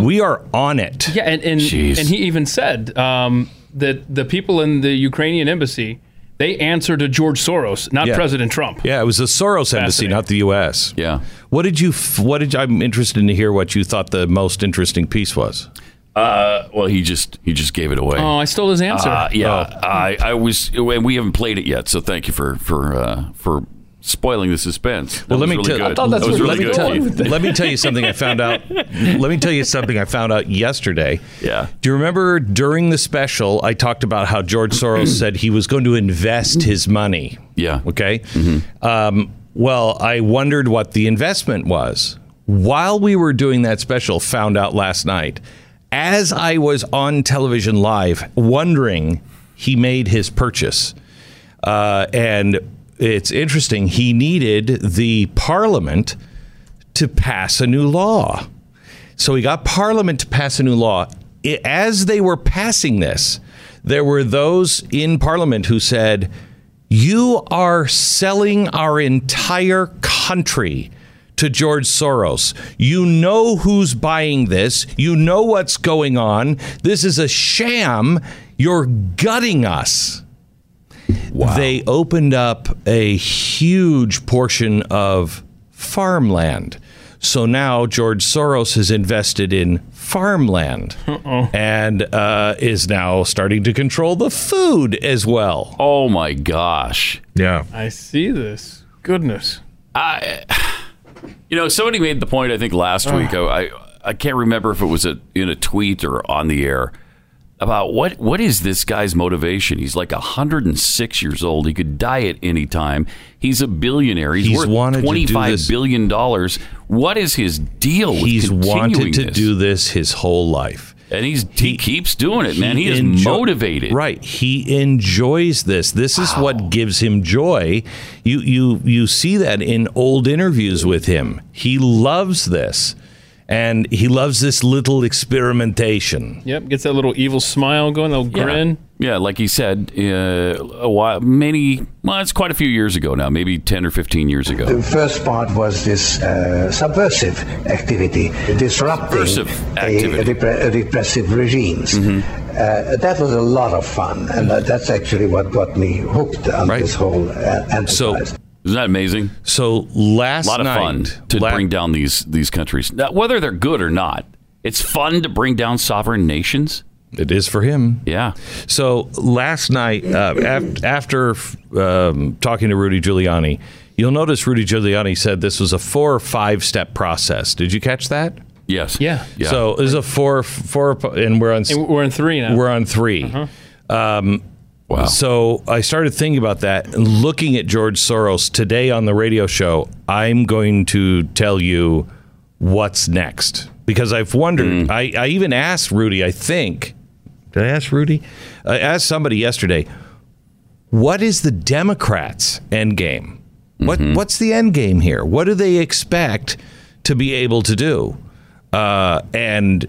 we are on it. Yeah, and and, and he even said um, that the people in the Ukrainian embassy they answer to George Soros, not Yeah. President Trump. Yeah, it was the Soros embassy, not the U.S. Yeah. What did you? What did I'm interested to hear what you thought the most interesting piece was. Uh, well, he just he just gave it away. Oh, I stole his answer. Uh, yeah, Oh. I, I was, and we haven't played it yet, so thank you for for uh, for spoiling the suspense. Well, let me really tell. good. that was really let, me tell you, let me tell you something I found out. *laughs* Let me tell you something I found out yesterday. Yeah. Do you remember during the special I talked about how George *clears throat* Soros said he was going to invest his money? Yeah. Okay. Um, well, I wondered what the investment was. While we were doing that special, found out last night, as I was on television live, wondering he made his purchase. Uh, and it's interesting, he needed the parliament to pass a new law. So he got Parliament to pass a new law. I- As they were passing this, there were those in Parliament who said, You are selling our entire country to George Soros. You know who's buying this. You know what's going on. This is a sham. You're gutting us. They opened up a huge portion of farmland. So now George Soros has invested in farmland and uh, is now starting to control the food as well. Oh my gosh! Yeah. I see this. Goodness. I, *sighs* you know, somebody made the point. I think last week. I, I I can't remember if it was a, in a tweet or on the air about what what is this guy's motivation? He's like 106 years old. He could die at any time. He's a billionaire. He's, He's worth wanted to do billion dollars. What is his deal with He's wanted to this? do this his whole life. And he's he, keeps doing it, man. He, is enjo- motivated. Right. He enjoys this. This is what gives him joy. You you you see that in old interviews with him. He loves this. And he loves this little experimentation. Yep, gets that little evil smile going, that little Yeah. grin. Yeah, like he said, uh, a while, many, well, it's quite a few years ago now, maybe 10 or 15 years ago. The first part was this uh, subversive activity, disrupting Subversive activity. Mm-hmm. repre- repressive regimes. Uh, that was a lot of fun, and that, that's actually what got me hooked on this whole uh, enterprise. Isn't that amazing? So last a lot of night- fun to la- bring down these these countries, now, whether they're good or not. It's fun to bring down sovereign nations. It is for him. Yeah. So last night, uh, af- after um, talking to Rudy Giuliani, you'll notice Rudy Giuliani said this was a four or five step process. Did you catch that? Yes. Yeah. Yeah. So this is a four, four, and we're on. And we're in three now. We're on 3 Um, wow. So I started thinking about that and looking at George Soros today on the radio show. I'm going to tell you what's next because I've wondered. I, I even asked Rudy. I think did I ask Rudy? I asked somebody yesterday. What is the Democrats' end game? What what's the end game here? What do they expect to be able to do? Uh, and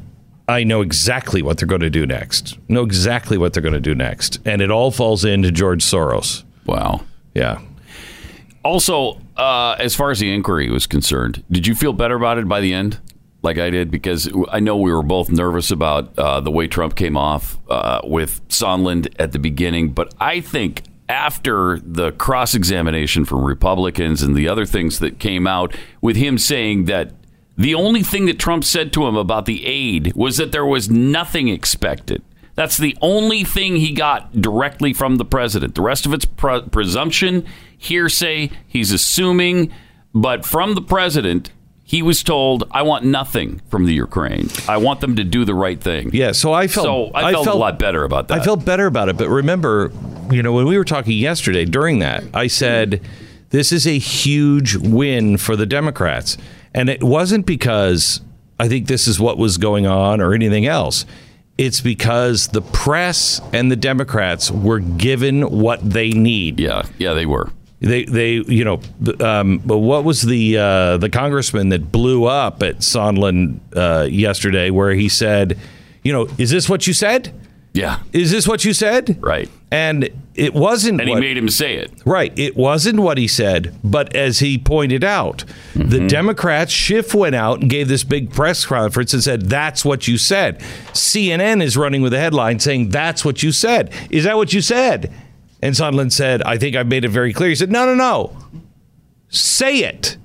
I know exactly what they're going to do next. Know exactly what they're going to do next, and it all falls into George Soros. Wow. Yeah. Also, uh, as far as the inquiry was concerned, did you feel better about it by the end? Like I did, because I know we were both nervous about uh, the way Trump came off uh, with Sondland at the beginning. But I think after the cross examination from Republicans and the other things that came out with him saying that the only thing that Trump said to him about the aid was that there was nothing expected. That's the only thing he got directly from the president. The rest of it's pre- presumption, hearsay. He's assuming, but from the president, he was told, "I want nothing from the Ukraine. I want them to do the right thing." Yeah, so I felt so I felt, a lot better about that. I felt better about it, but remember, you know, when we were talking yesterday during that, I said this is a huge win for the Democrats, and it wasn't because I think this is what was going on or anything else. It's because the press and the Democrats were given what they need. Yeah, yeah, they were. They, they, you know, um, but what was the uh, the congressman that blew up at Sondland uh, yesterday, where he said, you know, is this what you said? Yeah. Is this what you said? Right. And it wasn't. And he what- made him say it. Right. It wasn't what he said, but as he pointed out, the Democrats, Schiff went out and gave this big press conference and said, That's what you said. CNN is running with a headline saying, That's what you said. Is that what you said? And Sondland said, I think I've made it very clear. He said, No, no, no. Say it.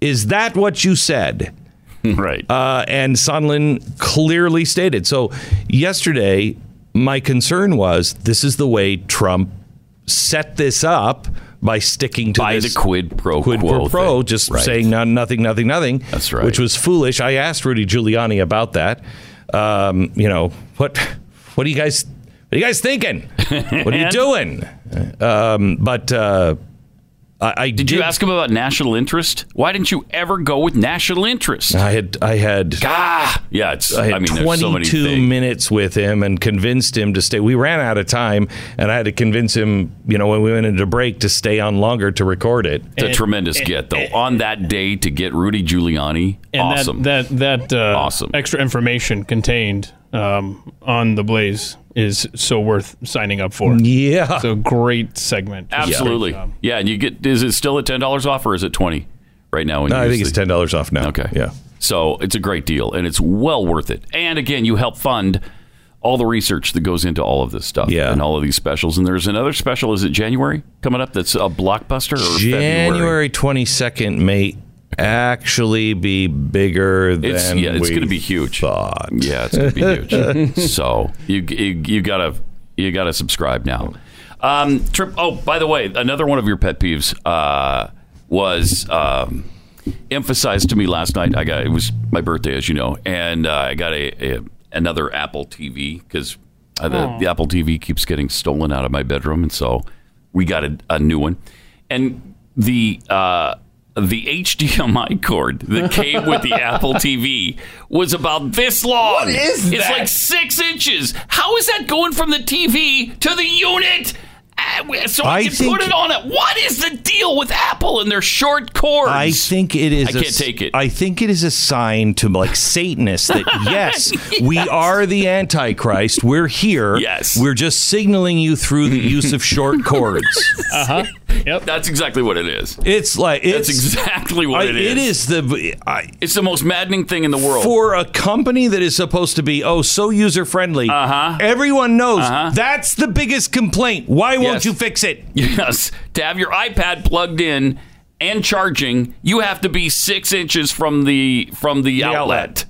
Is that what you said? *laughs* right. Uh, and Sondland clearly stated. So yesterday, my concern was this is the way Trump set this up by sticking to By this the quid pro quid quo pro just Right. saying no, nothing, nothing, nothing. That's right. Which was foolish. I asked Rudy Giuliani about that. Um, you know what? What are you guys? What are you guys thinking? *laughs* What are you doing? Um, but uh, I, I Did you ask him about national interest? Why didn't you ever go with national interest? I had I had Ah, yeah, it's. I had I mean, there's so 22 minutes with him and convinced him to stay. We ran out of time, and I had to convince him, you know, when we went into break to stay on longer to record it. It's a tremendous get, though. On that day to get Rudy Giuliani, And awesome. that that, that uh, Awesome. extra information contained um, on the Blaze is so worth signing up for. Yeah, it's a great segment. Just Absolutely. great. Yeah, and you get. Is it still at ten dollars off, or is it twenty right now? when No, you I use think it's ten dollars off now. Okay. Yeah. So it's a great deal, and it's well worth it. And again, you help fund all the research that goes into all of this stuff Yeah. and all of these specials. And there's another special. Is it January coming up? That's a blockbuster or February? January 22nd may actually be bigger than It's yeah, it's we going to be huge. Thought. Yeah, it's going to be huge. *laughs* so you, you you gotta you gotta subscribe now. Um, trip. Oh, by the way, another one of your pet peeves uh, was um, emphasized to me last night. I got it was my birthday, as you know, and uh, I got a, a another Apple TV because uh, the, the Apple TV keeps getting stolen out of my bedroom, and so we got a, a new one. And the uh, the HDMI cord that came with the *laughs* Apple TV was about this long. What is It's like six inches. How is that going from the TV to the unit? Uh, So I, I can think- put it on it. What is the deal with Apple and their short cords? I think it is. I a can't take it. I think it is a sign to like Satanists that *laughs* yes, we are the Antichrist. We're here. Yes. we're just signaling you through the use of short *laughs* cords. Uh huh. Yep. That's exactly what it is. It's like it's That's exactly what I- it is. It is the. I, It's the most maddening thing in the world. for a company that is supposed to be oh so user friendly. Uh huh. Everyone knows Uh-huh. that's the biggest complaint. Why won't you fix it? *laughs* Yes, to have your iPad plugged in and charging, you have to be six inches from the from the, outlet. outlet.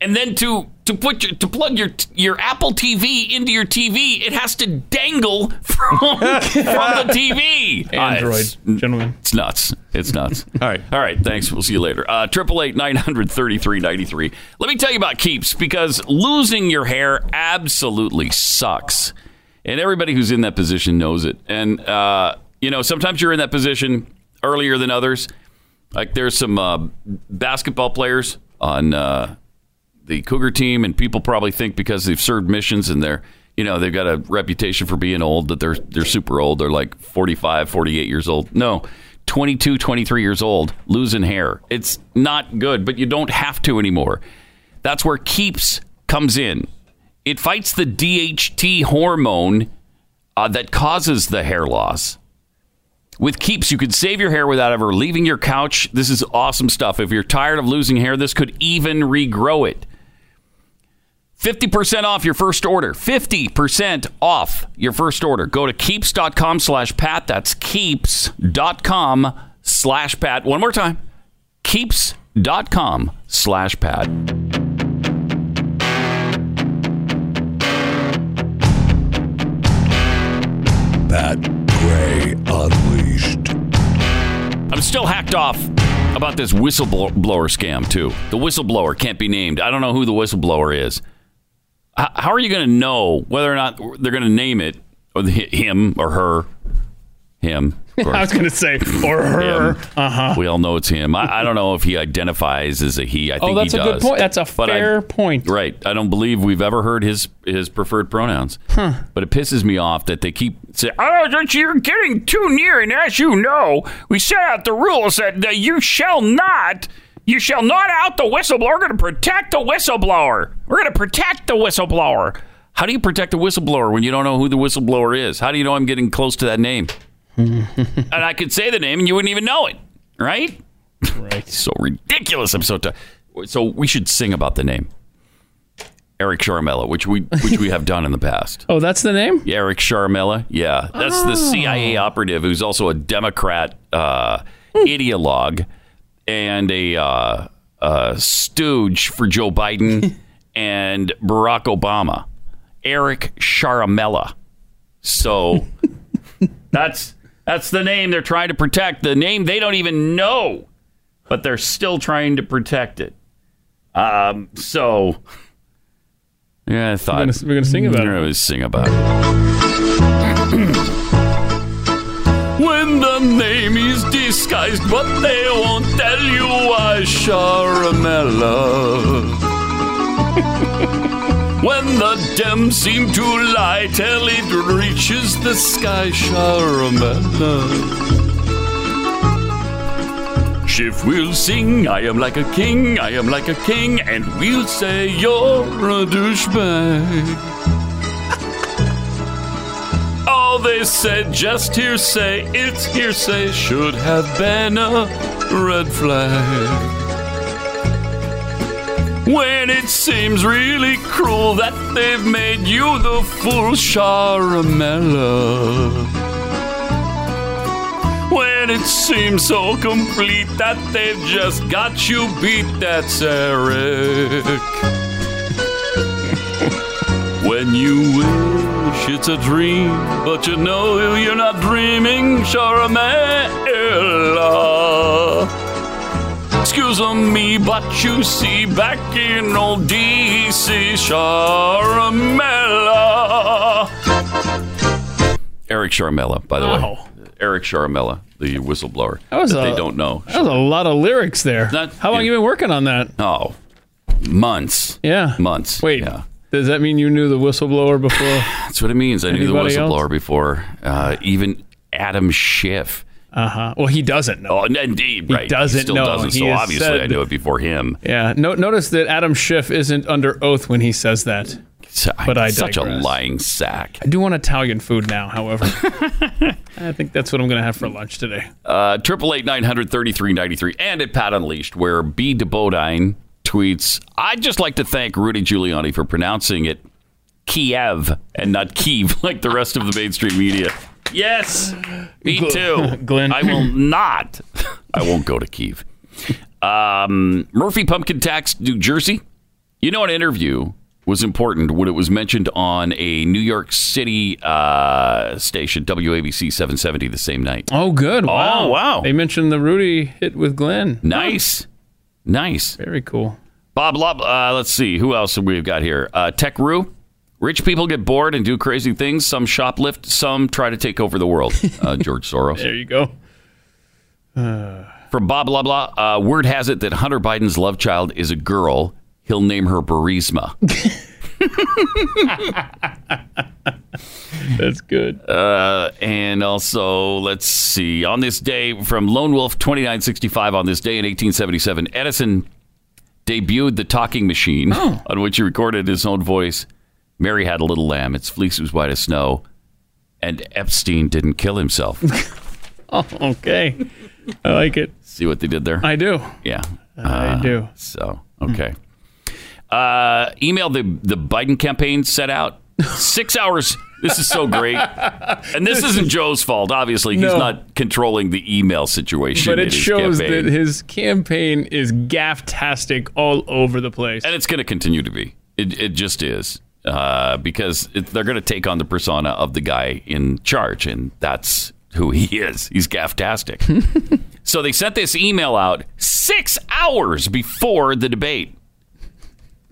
and then to to put your to plug your your Apple TV into your TV, it has to dangle *laughs* from from the *laughs* TV. Android, Uh, it's, gentlemen. it's nuts. It's nuts. all right, all right. Thanks. We'll see you later. Uh, Triple eight nine hundred thirty three ninety three. Let me tell you about Keeps because losing your hair absolutely sucks. And everybody who's in that position knows it. And, uh, you know, sometimes you're in that position earlier than others. Like there's some uh, basketball players on uh, the Cougar team, and people probably think because they've served missions and they're, you know, they've got a reputation for being old that they're they're super old. They're like 45, 48 years old. No, 22, 23 years old, losing hair. It's not good, but you don't have to anymore. That's where Keeps comes in. It fights the DHT hormone uh, that causes the hair loss. With Keeps, you can save your hair without ever leaving your couch. This is awesome stuff. If you're tired of losing hair, this could even regrow it. 50% off your first order. 50% off your first order. Go to keeps.com slash Pat. That's keeps.com slash Pat. One more time. Keeps.com slash Pat. I'm still hacked off about this whistleblower scam, too. The whistleblower can't be named. I don't know who the whistleblower is. How are you going to know whether or not they're going to name it, or him or her, him, *laughs* I was going to say, or her. Uh huh. We all know it's him. I, I don't know if he identifies as a he. I Oh, think that's he a does. good point. That's a But I- fair point. Right. I don't believe we've ever heard his his preferred pronouns. Huh. But it pisses me off that they keep saying, "Oh, you're getting too near." And as you know, we set out the rules that uh, you shall not, you shall not out the whistleblower. We're going to protect the whistleblower. We're going to protect the whistleblower. How do you protect a whistleblower when you don't know who the whistleblower is? How do you know I'm getting close to that name? *laughs* and I could say the name and you wouldn't even know it, right? Right. *laughs* so ridiculous. I'm so. tired. so we should sing about the name. Eric Ciaramella, which we which we have done in the past. Oh, that's the name? Yeah, Eric Ciaramella. Yeah, that's the Oh. CIA operative who's also a Democrat uh, ideologue and a uh, uh, stooge for Joe Biden *laughs* and Barack Obama. Eric Ciaramella. So that's that's the name they're trying to protect. The name they don't even know, but they're still trying to protect it. Um, so yeah, I thought We're gonna- sing about it. We're gonna sing about it. *clears throat* when the name is disguised, but they won't tell you why Ciaramella. *laughs* when the Dems seem to lie, till it reaches the sky, Ciaramella. Schiff will sing, I am like a king, I am like a king, and we'll say you're a douchebag. *laughs* All they said, just hearsay, it's hearsay, should have been a red flag. When it seems really cruel that they've made you the fool, Ciaramella. When it seems so complete that they've just got you beat, that's Eric. when you wish it's a dream, but you know you're not dreaming, Ciaramella. Excuse me, but you see, back in old DC, Ciaramella. Eric Ciaramella, by the way. Wow. Eric Ciaramella, the whistleblower. That was they a- don't know. That was a lot of lyrics there. How long you been working on that? Oh, months. Yeah. Months. Wait. Yeah. Does that mean you knew the whistleblower before? *sighs* That's what it means. I knew the Anybody else? whistleblower before. Uh, even Adam Schiff. Uh huh. Well, he doesn't know. Oh, indeed. He right. doesn't he still know. doesn't. He so obviously I knew it before him. Yeah. No, notice that Adam Schiff isn't under oath when he says that. But I Such a lying sack. I do want Italian food now, however. *laughs* I think that's what I'm going to have for lunch today. Uh, Triple eight nine hundred thirty three ninety three, and at Pat Unleashed, where B. DeBodine tweets, "I'd just like to thank Rudy Giuliani for pronouncing it Kiev and not Kiev *laughs* like the rest of the mainstream media." Yes, me too, *laughs* Glenn. I will not. I won't go to Kiev. Um, Murphy Pumpkin Tax, New Jersey. You know, an interview was important when it was mentioned on a New York City uh, station, WABC 770, the same night. Oh, good. Wow. Oh, wow. They mentioned the Rudy hit with Glenn. Nice. Nice. Very cool. Bob Lob, uh, let's see. Who else have we got here? Uh, Tech Roo. Rich people get bored and do crazy things. Some shoplift, some try to take over the world. *laughs* Uh, George Soros. There you go. Uh, From Bob Blah Blah, uh, word has it that Hunter Biden's love child is a girl. He'll name her Burisma. *laughs* That's good. Uh, and also, let's see. On this day, from Lone Wolf 2965, on this day in 1877, Edison debuted the talking machine on which he recorded his own voice. Mary had a little lamb. Its fleece was white as snow. And Epstein didn't kill himself. *laughs* oh, okay. I like it. See what they did there? I do. Yeah. I Uh, do. So, okay. Uh, email the, the Biden campaign set out. Six *laughs* hours. This is so great. And this isn't Joe's fault. Obviously, he's not controlling the email situation. But it shows campaign. that his campaign is gaff-tastic all over the place. and it's going to continue to be. It, it just is. Uh, because it, they're going to take on the persona of the guy in charge, and that's who he is. He's gafftastic. *laughs* so they sent this email out six hours before the debate.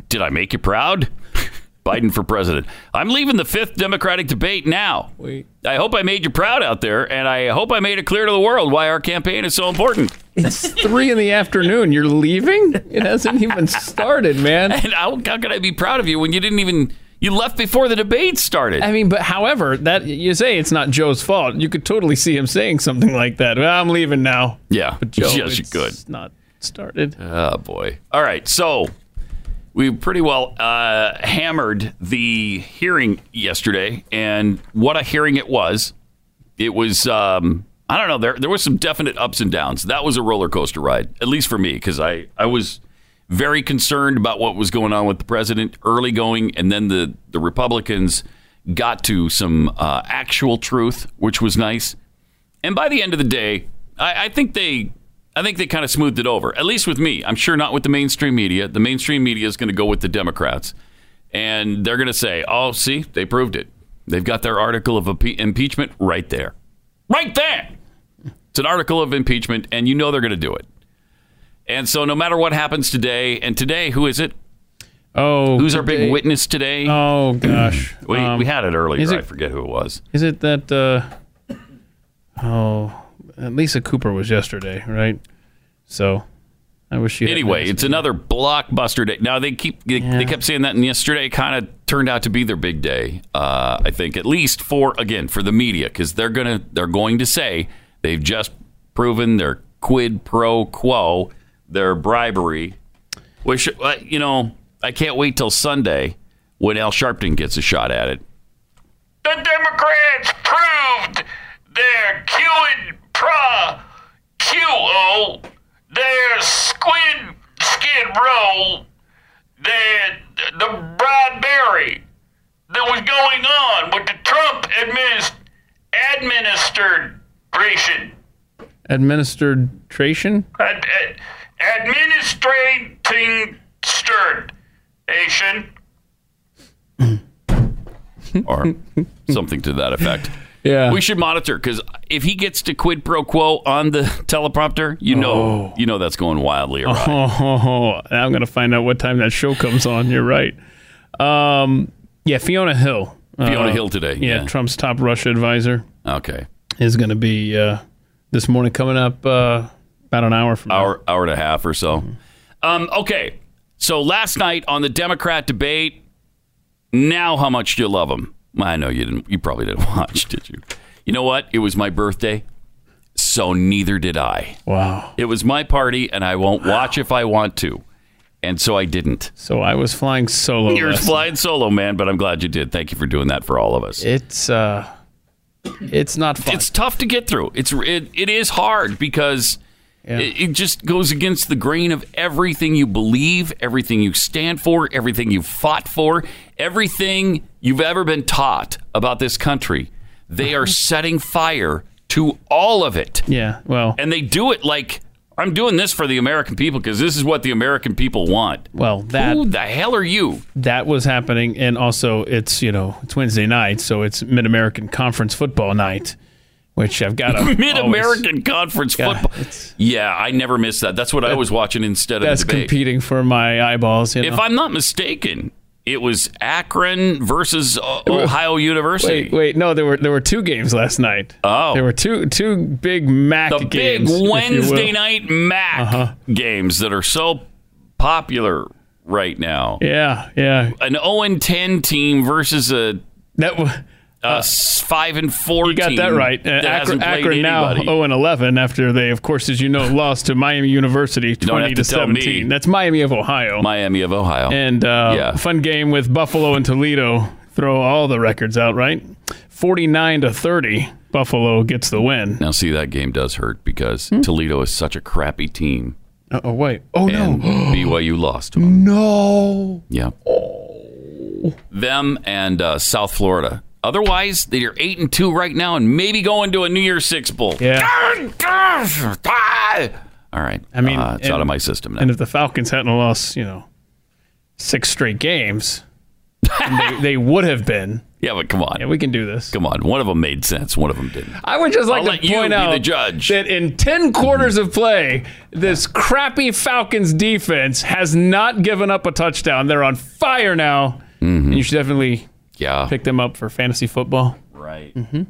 Did I make you proud? *laughs* Biden for president. I'm leaving the fifth Democratic debate now. Wait. I hope I made you proud out there, and I hope I made it clear to the world why our campaign is so important. It's three in the afternoon. You're leaving? It hasn't even started, man. *laughs* And how, how could I be proud of you when you didn't even you left before the debate started? I mean, but however, that you say it's not Joe's fault. You could totally see him saying something like that. Well, I'm leaving now. Yeah, But Joe, yes, you could. Not started. Oh boy! All right, so we pretty well uh, hammered the hearing yesterday, and what a hearing it was! It was um, I don't know there there was some definite ups and downs. That was a roller coaster ride, at least for me, because I I was very concerned about what was going on with the president early going, and then the the Republicans got to some uh, actual truth, which was nice. And by the end of the day, I, I think they I think they kind of smoothed it over. At least with me. I'm sure not with the mainstream media. The mainstream media is going to go with the Democrats. And they're going to say, oh, see, they proved it. They've got their article of impe- impeachment right there. Right there. It's an article of impeachment, and you know they're going to do it. And so no matter what happens today, and today, who is it? Oh, Who's our big witness today? Oh gosh, *clears throat* we, Um, we had it earlier. it- I forget who it was. Is it that? Uh, oh, Lisa Cooper was yesterday, right? So, I wish she. Anyway, it's another blockbuster day. Now they keep they, they kept saying that, and yesterday kind of turned out to be their big day. Uh, I think at least for again for the media because they're gonna they're going to say they've just proven their quid pro quo, their bribery. Which uh, you know I can't wait till Sunday when Al Sharpton gets a shot at it. The Democrats proved their quid pro quo, their squid skid row, their the bribery that was going on with the Trump administ- administration. administration. Ad, ad, administrating station. *laughs* or something to that effect. Yeah. we should monitor because if he gets to quid pro quo on the teleprompter, you know, you know that's going wildly awry. *laughs* Oh, now I'm gonna find out what time that show comes on. You're right. Um, yeah, Fiona Hill. Fiona Uh, Hill today. Yeah, Trump's top Russia advisor Okay, is going to be uh, this morning coming up uh, about an hour from now. hour hour and a half or so. Um, okay, so last night on the Democrat debate, now how much do you love him? I know you didn't. You probably didn't *laughs* watch, did you? You know what? It was my birthday, so neither did I. Wow. It was my party, and I won't watch if I want to, and so I didn't. So I was flying solo. You're last flying solo, man, but I'm glad you did. Thank you for doing that for all of us. It's uh, it's not fun. It's tough to get through. It's it, it is hard because it, it just goes against the grain of everything you believe, everything you stand for, everything you've fought for, everything you've ever been taught about this country. They are *laughs* setting fire to all of it. Yeah, well, and they do it like I'm doing this for the American people because this is what the American people want. Well, that Who the hell are you? that was happening, and also it's you know it's Wednesday night, so it's Mid American Conference football night, which I've got to *laughs* Mid American Conference Yeah, football. Yeah, I never missed that. That's what I was watching instead of That's competing for my eyeballs. You know? If I'm not mistaken, it was Akron versus uh, Ohio University. Wait, wait, no, there were there were two games last night. Oh, there were two two big MAC the big games, you Wednesday night MAC Uh-huh. games that are so popular right now. Yeah, yeah. An 0 10 team versus a that a s- five and four. You got that right. Uh, Akron, Akron now 0 and 11 after they, of course, as you know, *laughs* lost to Miami University 20 to tell me. 17. That's Miami of Ohio. Miami of Ohio. And uh, Yeah. fun game with Buffalo and Toledo. Throw all the records out, right? 49 to 30. Buffalo gets the win. Now, see, that game does hurt because Hmm? Toledo is such a crappy team. Oh, wait. Oh, and *gasps* no. BYU lost to them. No. Yeah. Oh. Them and uh, South Florida. Otherwise, they're eight and two right now, and maybe going to a New Year's Six bowl. Yeah. All right. I mean, uh, it's and- out of my system now. And if the Falcons hadn't lost, you know, six straight games, they, they would have been. *laughs* yeah, but come on. Yeah, we can do this. Come on. One of them made sense. One of them didn't. I would just like I'll to point out the judge. that in 10 quarters of play, this crappy Falcons defense has not given up a touchdown. They're on fire now. And you should definitely yeah. pick them up for fantasy football. Right. Mm-hmm.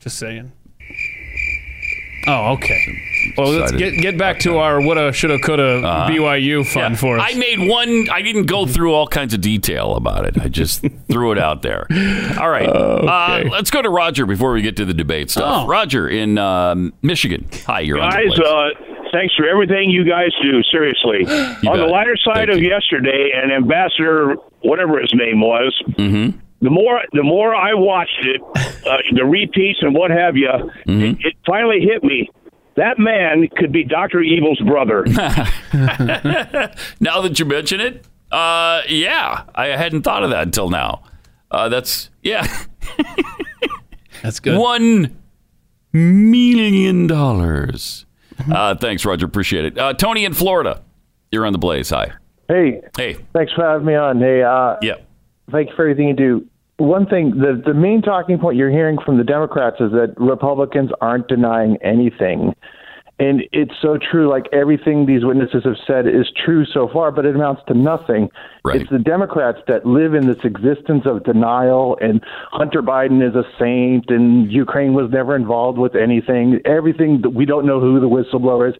Just saying. Oh, okay. Well, let's get get back to our woulda, shoulda, coulda Uh-huh. BYU fun Yeah. for us. I made one. I didn't go through all kinds of detail about it. I just *laughs* threw it out there. All right. Uh, let's go to Roger before we get to the debate stuff. Oh. Roger in um, Michigan. Hi, you're on the guys, uh, thanks for everything you guys do. Seriously, on the lighter side of yesterday, and Ambassador, whatever his name was, Mm-hmm. The more the more I watched it, *laughs* uh, the repeats and what have you, Mm-hmm. it, it finally hit me. That man could be Doctor Evil's brother. *laughs* *laughs* now that you mention it, uh, yeah, I hadn't thought of that until now. Uh, that's yeah, that's good. One million dollars. Uh, thanks, Roger. Appreciate it. Uh, Tony in Florida, you're on the Blaze. Hi. Hey. Hey. Thanks for having me on. Hey, uh, yeah. Thank you for everything you do. One thing, the the main talking point you're hearing from the Democrats is that Republicans aren't denying anything. And it's so true. Like everything these witnesses have said is true so far, but it amounts to nothing. It's the Democrats that live in this existence of denial, and Hunter Biden is a saint, and Ukraine was never involved with anything. Everything we don't know who the whistleblower is.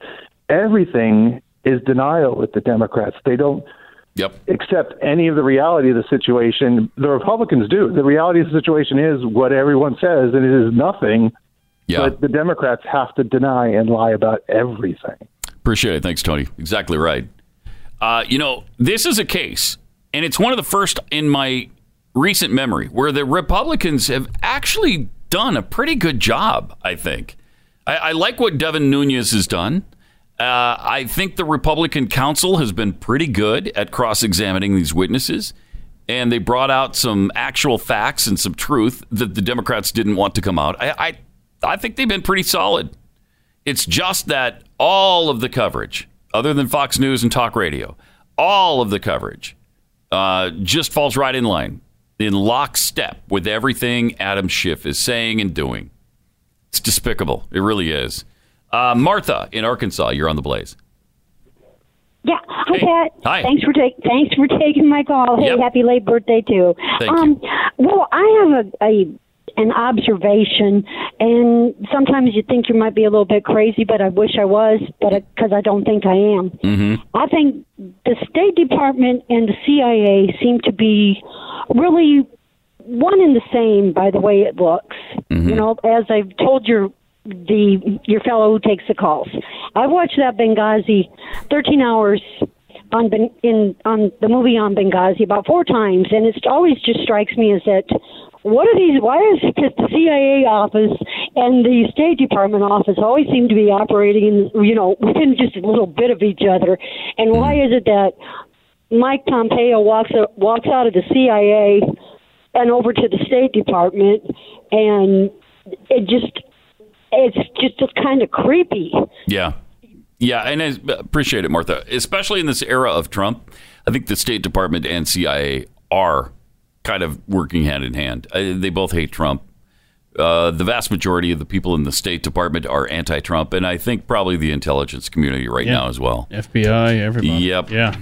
Everything is denial with the Democrats. They don't Yep. accept any of the reality of the situation. The Republicans do. The reality of the situation is what everyone says, and it is nothing. Yeah. But the Democrats have to deny and lie about everything. Appreciate it. Thanks, Tony. Exactly right. Uh, you know, this is a case, and it's one of the first in my recent memory where the Republicans have actually done a pretty good job, I think. I, I like what Devin Nunes has done. Uh, I think the Republican counsel has been pretty good at cross examining these witnesses, and they brought out some actual facts and some truth that the Democrats didn't want to come out. I, I, I think they've been pretty solid. It's just that all of the coverage, other than Fox News and talk radio, all of the coverage uh, just falls right in line, in lockstep with everything Adam Schiff is saying and doing. It's despicable. It really is. Uh, Martha in Arkansas, you're on the blaze. Yeah. Hi, Hey. Pat. Hi. Thanks for taking thanks for taking my call. Hey, Yep. happy late birthday too. Thank um, Well, I have a, a an observation, and sometimes you think you might be a little bit crazy, but I wish I was, but because I don't think I am. Mm-hmm. I think the State Department and the CIA seem to be really one and the same by the way it looks. You know, as I've told your the your fellow who takes the calls. I watched that Benghazi 13 hours on Ben, in on the movie on Benghazi about four times, and it always just strikes me as that. What are these? Why is it the CIA office and the State Department office always seem to be operating in you know within just a little bit of each other? And hmm. why is it that Mike Pompeo walks walks out of the CIA and over to the State Department, and it just it's just kind of creepy. Yeah. Yeah, and I appreciate it, Martha. Especially in this era of Trump, I think the State Department and CIA are kind of working hand in hand. Uh, they both hate Trump. Uh, the vast majority of the people in the State Department are anti-Trump, and I think probably the intelligence community right Yeah. now as well. FBI, everybody. Yep. Yeah.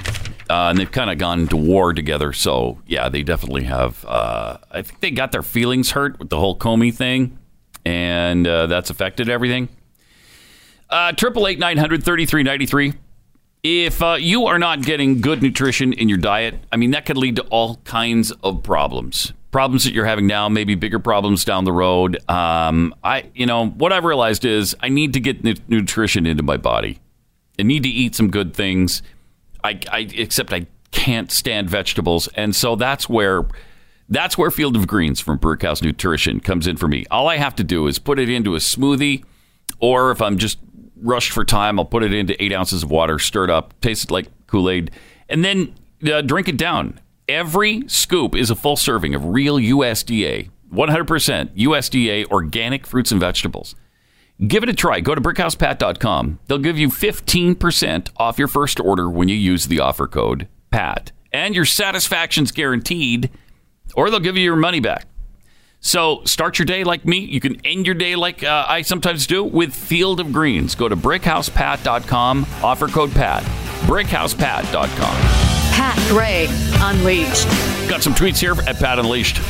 Uh, and they've kind of gone to war together. So yeah, they definitely have. Uh, I think they got their feelings hurt with the whole Comey thing, and uh, that's affected everything. Uh, Triple eight nine hundred thirty three ninety three. If uh, you are not getting good nutrition in your diet, I mean that could lead to all kinds of problems. Problems that you're having now, maybe bigger problems down the road. Um, I, you know, what I've realized is I need to get nu- nutrition into my body. I need to eat some good things. I, I except I can't stand vegetables, and so that's where that's where Field of Greens from Brickhouse Nutrition comes in for me. All I have to do is put it into a smoothie, or if I'm just rushed for time, I'll put it into eight ounces of water, stir it up, taste it like Kool Aid, and then uh, drink it down. Every scoop is a full serving of real USDA, 100% USDA organic fruits and vegetables. Give it a try. Go to brickhousepat.com. They'll give you 15% off your first order when you use the offer code PAT. And your satisfaction's guaranteed, or they'll give you your money back. So start your day like me. You can end your day like uh, I sometimes do with Field of Greens. Go to brickhousepat.com, offer code PAT. brickhousepat.com. Pat Gray Unleashed. Got some tweets here at Pat Unleashed.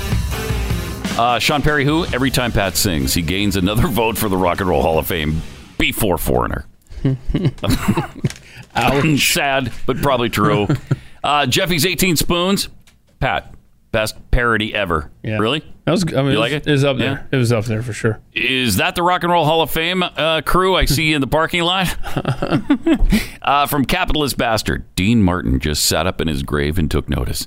Uh, Sean Perry, who every time Pat sings, he gains another *laughs* vote for the Rock and Roll Hall of Fame before Foreigner. *laughs* *laughs* Sad, but probably true. Uh, Jeffy's 18 Spoons. Pat, best parody ever. Yeah. Really? That was. I mean, You it was, like it? It was up Yeah. there. It was up there for sure. Is that the Rock and Roll Hall of Fame uh, crew I see in the parking lot? *laughs* uh, from Capitalist Bastard, Dean Martin just sat up in his grave and took notice.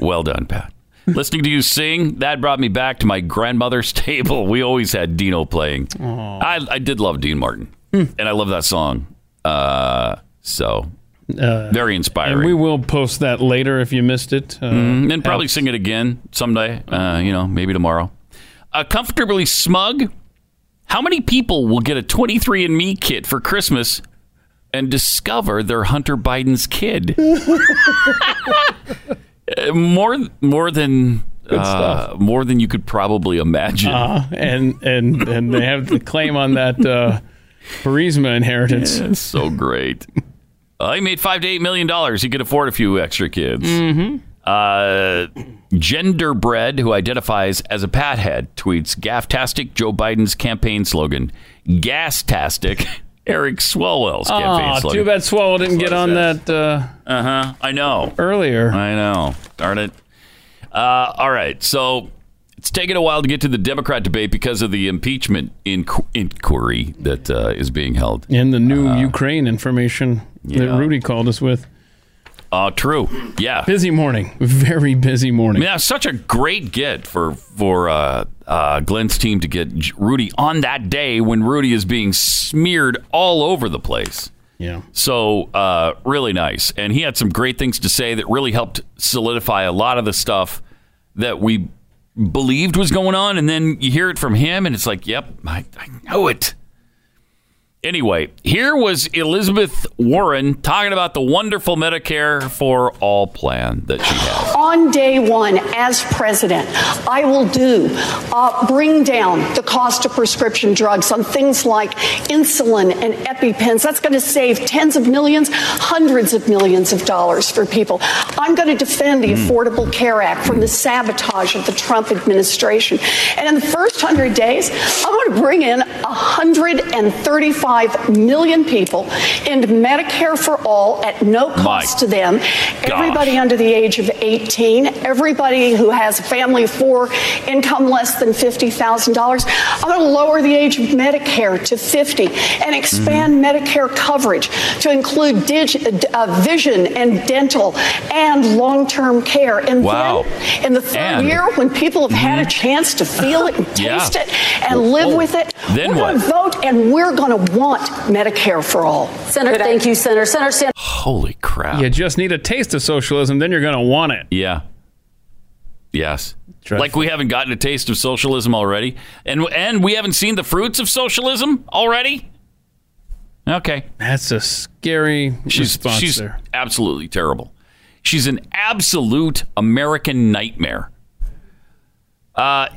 well done, Pat. Listening to you sing, that brought me back to my grandmother's *laughs* table. We always had Dino playing. I, I did love Dean Martin, and I love that song. Uh, so, Uh, very inspiring. And we will post that later if you missed it. Uh, Mhm, and probably sing it again someday. Uh, you know, maybe tomorrow. Uh, comfortably smug. How many people will get a 23andMe kit for Christmas and discover they're Hunter Biden's kid? *laughs* Uh, more, more than uh, more than you could probably imagine. Uh, and and and they have the claim on that uh, Burisma inheritance. *laughs* Yeah, so great. Uh, he made five to eight million dollars. He could afford a few extra kids. Mhm. Uh, Genderbread, who identifies as a pathead, tweets Gafftastic Joe Biden's campaign slogan. Gastastic *laughs* Eric Swalwell's campaign Oh, slogan. too bad Swalwell didn't get on that uh Uh huh. I know. earlier. I know. Darn it. Uh, all right. So it's taken a while to get to the Democrat debate because of the impeachment inqu- inquiry that uh, is being held. In the new Ukraine information that. Rudy called us with. Uh, true. Yeah. Busy morning. Very busy morning. Yeah, such a great get for for uh, uh, Glenn's team to get Rudy on that day when Rudy is being smeared all over the place. Yeah. So uh, really nice, and he had some great things to say that really helped solidify a lot of the stuff that we believed was going on, and then you hear it from him, and it's like, yep, I, I know it. Anyway, here was Elizabeth Warren talking about the wonderful Medicare for All plan that she has. On day one, as president, I will do uh, bring down the cost of prescription drugs on things like insulin and EpiPens. That's going to save tens of millions, hundreds of millions of dollars for people. I'm going to defend the Affordable Care Act from the sabotage of the Trump administration. And in the first 100 days, I'm going to bring in 135 million people into Medicare for all at no cost to them. Everybody under the age of 18, everybody who has a family of four, income less than $50,000. I'm going to lower the age of Medicare to 50 and expand Medicare coverage to include dig- uh, uh, vision and dental and long-term care. And Wow. then in the third And- year, when people have had a chance to feel it and *laughs* Yeah. taste it and live with it, Then we're going to what? vote and we're going to want Medicare for all. Senator, thank you, Senator. Senator Sanders. Holy crap. You just need a taste of socialism, then you're going to want it. Yeah. Yes. Like we haven't gotten a taste of socialism already, and and we haven't seen the fruits of socialism already. Okay. That's a scary She's response she's there. absolutely terrible. She's an absolute American nightmare. Uh,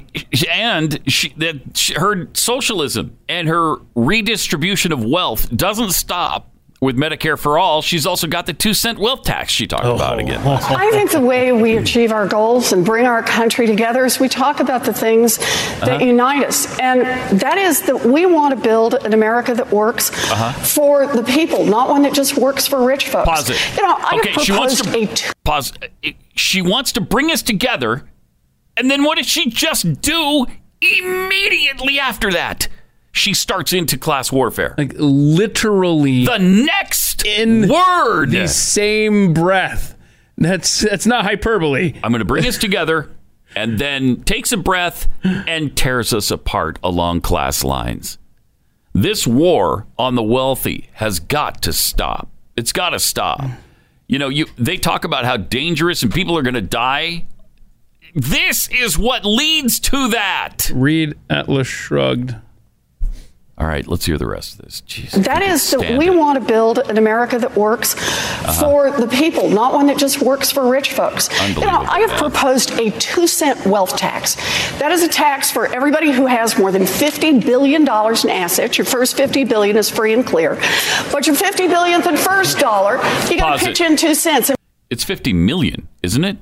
and she, that she, her socialism and her redistribution of wealth doesn't stop with Medicare for all. She's also got the two cent wealth tax she talked about again. *laughs* I think the way we achieve our goals and bring our country together is we talk about the things that Uh-huh. unite us. And that is that we want to build an America that works Uh-huh. for the people, not one that just works for rich folks. Pause it. You know, I okay, have she wants to a t- pause. She wants to bring us together, and then what does she just do immediately after that? She starts into class warfare. Like literally the next in word, the same breath. That's that's not hyperbole. I'm going to bring us together, and then takes a breath and tears us apart along class lines. This war on the wealthy has got to stop. It's got to stop. You know, you they talk about how dangerous and people are going to die. This is what leads to that. Read Atlas Shrugged. All right, let's hear the rest of this. Jeez, That is that stand we it. want to build an America that works Uh-huh. for the people, not one that just works for rich folks. You know, I have proposed a two cent wealth tax. That is a tax for everybody who has more than $50 billion in assets. Your first 50 billion is free and clear. But your $50 billionth and first dollar, you got Pause to it. pitch in two cents. It's 50 million, isn't it?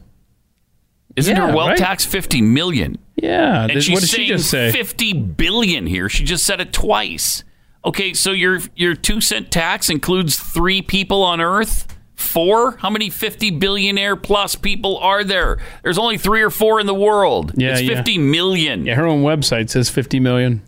Isn't Yeah, her wealth right. tax 50 million? Yeah. And she's what did she saying just say? 50 billion here. She just said it twice. Okay, so your your 2 cent tax includes 3 people on earth? 4? How many 50 billionaire plus people are there? There's only 3 or 4 in the world. Yeah, it's yeah. 50 million. Yeah, her own website says 50 million.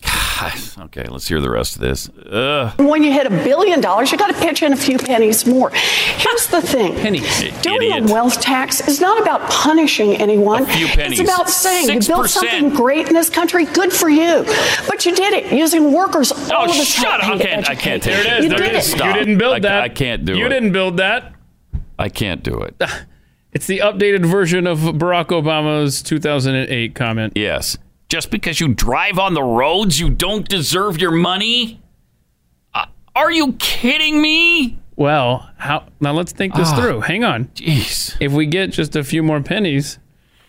Okay, let's hear the rest of this. Ugh. When you hit a billion dollars, you got to pitch in a few pennies more. Here's the thing: doing Idiot. a wealth tax is not about punishing anyone. few pennies. It's about saying you built something great in this country. Good for you, but you did it using workers. Oh, all Oh, of us shut helped up. I can't, I can't take There it it. is. You there did it it. is. Stop. You didn't build I, that. I can't do you it. You didn't build that. I can't do it. *laughs* It's the updated version of Barack Obama's 2008 comment. Yes. Just because you drive on the roads, you don't deserve your money? Uh, are you kidding me? Well, how now let's think this Ah, through. Hang on. Jeez. If we get just a few more pennies,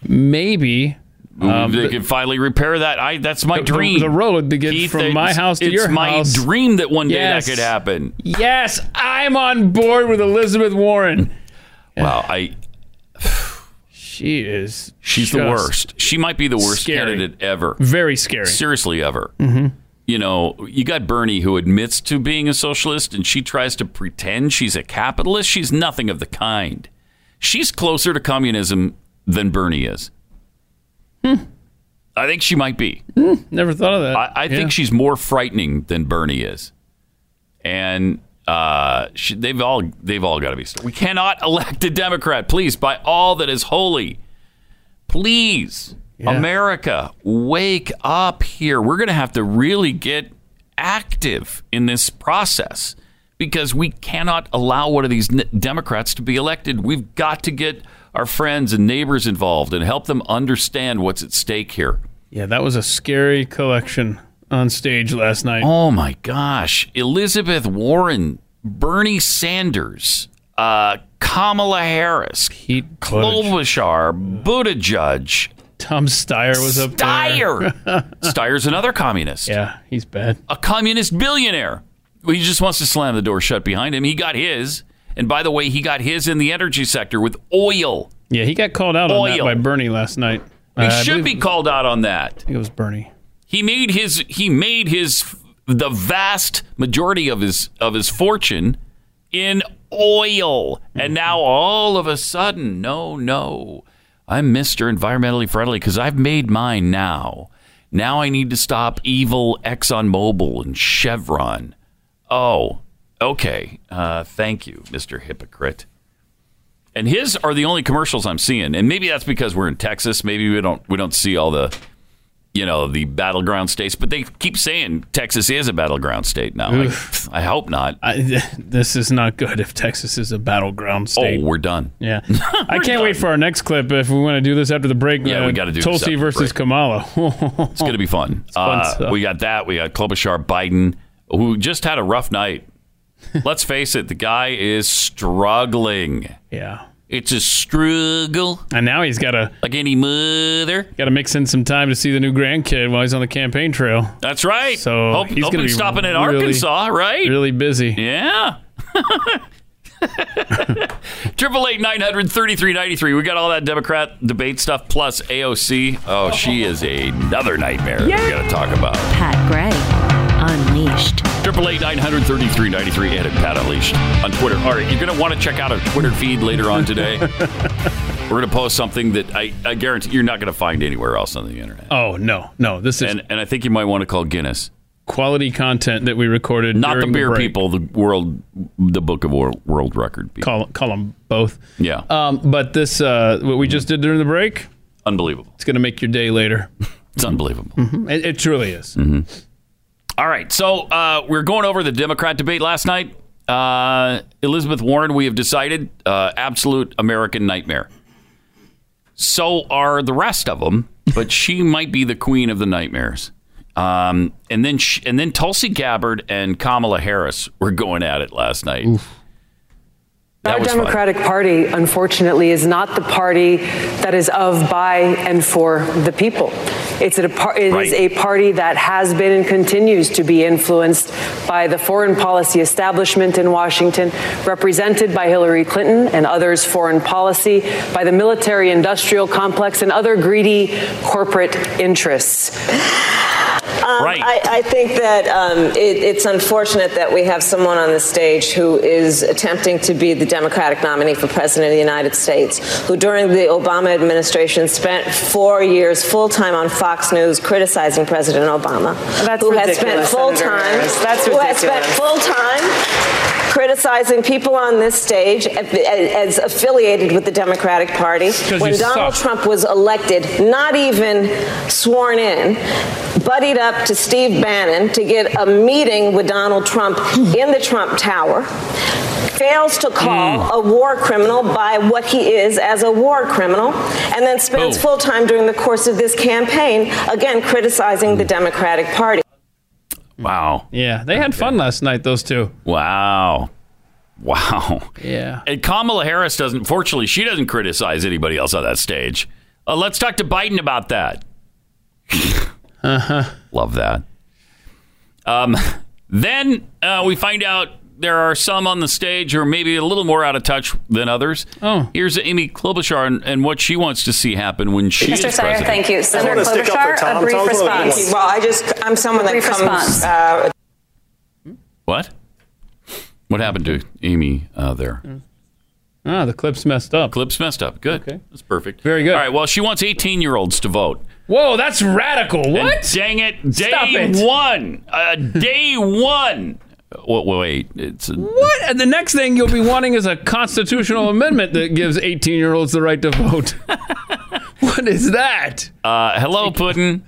maybe um, they the- can finally repair that. I that's my the- dream. the road to get from my house to your house. it's my dream that one day Yes. that could happen. Yes, I'm on board with Elizabeth Warren. Wow, I She is. she's the worst. She might be the worst scary. candidate ever. Very scary. Seriously, ever. hmm You know, you got Bernie who admits to being a socialist and she tries to pretend she's a capitalist. She's nothing of the kind. She's closer to communism than Bernie is. I think she might be. Never thought of that. I, I Yeah. think she's more frightening than Bernie is, and uh, she, they've all they've all got to be. We cannot *laughs* elect a Democrat, please, by all that is holy. Please, America, wake up here. We're going to have to really get active in this process because we cannot allow one of these Democrats to be elected. We've got to get our friends and neighbors involved and help them understand what's at stake here. Yeah, that was a scary collection on stage last night. Oh my gosh. Elizabeth Warren, Bernie Sanders, uh, Kamala Harris, Pete Klobuchar, Buttigieg. Tom Steyer was up Steyer. there. *laughs* Steyer's another communist. Yeah, he's bad. A communist billionaire. He just wants to slam the door shut behind him. He got his. And by the way, he got his in the energy sector with oil. Yeah, he got called out on that by Bernie last night. He Uh, should believe- be called out on that. I think it was Bernie. He made his he made his the vast majority of his of his fortune in oil. And now all of a sudden, no, no. I'm Mr. Environmentally Friendly because I've made mine now. Now I need to stop evil ExxonMobil and Chevron. Oh, okay. Uh, thank you, Mr. Hypocrite. And his are the only commercials I'm seeing. And maybe that's because we're in Texas. Maybe we don't we don't see all the you know, the battleground states, but they keep saying Texas is a battleground state now. Like, I hope not. I, *laughs* this is not good if Texas is a battleground state. Oh, we're done. Yeah. *laughs* I can't wait for our next clip if we want to do this after the break. Yeah, uh, we gotta do this Tulsi versus. Kamala. *laughs* It's going to be fun. fun Uh, we got that. We got Klobuchar Biden, who just had a rough night. Let's face it, the guy is struggling. yeah. It's a struggle. And now he's got to like any mother. Got to mix in some time to see the new grandkid while he's on the campaign trail. That's right. So Hope, he's hope going to be stopping in really, Arkansas, right? Really busy. Yeah. *laughs* Triple eight nine hundred thirty three ninety three. We got all that Democrat debate stuff plus AOC. Oh, she is another nightmare. We got to talk about. Pat Gray Unleashed. Triple eight nine hundred thirty three ninety three and at Pat Unleashed on Twitter. All right, you're going to want to check out our Twitter feed later on today. *laughs* We're going to post something that I, I guarantee you're not going to find anywhere else on the internet. Oh no, no! This is and and I think you might want to call Guinness. quality content that we recorded. Not the during beer break. people, the world, the Book of World, world Record people. Call call them both. Yeah, Um, but this, uh, what we just did during the break, unbelievable. it's going to make your day later. *laughs* It's unbelievable. Mhm. It, it truly is. All right, so uh, we're going over the Democrat debate last night. Uh, Elizabeth Warren, we have decided, uh, absolute American nightmare. So are the rest of them, but *laughs* she might be the queen of the nightmares. Um, and then sh and then Tulsi Gabbard and Kamala Harris were going at it last night. That Our was fun. Democratic Party, unfortunately, is not the party that is of, by, and for the people. It's a, par- it is Right. a party that has been and continues to be influenced by the foreign policy establishment in Washington, represented by Hillary Clinton and others' foreign policy, by the military industrial complex, and other greedy corporate interests. Um, I, I think that um, it, it's unfortunate that we have someone on the stage who is attempting to be the Democratic nominee for President of the United States, who during the Obama administration spent four years full time on Fox News criticizing President Obama, That's who has spent full Senator time, Harris. That's who has spent full time criticizing people on this stage as affiliated with the Democratic Party When Donald suck. Trump was elected, not even sworn in, buddied up to Steve Bannon to get a meeting with Donald Trump in the Trump Tower. Fails to call Hmm. a war criminal by what he is as a war criminal, and then spends Oh. full time during the course of this campaign, again, criticizing the Democratic Party. Wow. Yeah, they had fun last night, those two. Wow. Wow. Yeah. And Kamala Harris doesn't, fortunately, she doesn't criticize anybody else on that stage. Uh, let's talk to Biden about that. *laughs* Uh huh. Love that. Um, then uh, we find out there are some on the stage who are maybe a little more out of touch than others. Oh. Here's Amy Klobuchar and, and what she wants to see happen when she Mr. is Senator, president. thank you. Senator wanna stick up for Klobuchar, a brief Tom's one of the response. good Well, I just, I'm someone that comes, uh, What? What happened to Amy uh, there? Ah, the clip's messed up. Clip's messed up. Good. Okay. That's perfect. Very good. All right. Well, she wants 18 year olds to vote. Whoa, that's radical. And What? dang it. Day Stop it. one. Uh, day one. Wait, wait. It's a, What? And the next thing you'll be wanting is a constitutional amendment that gives 18 year olds the right to vote. *laughs* what is that? uh, hello, Putin.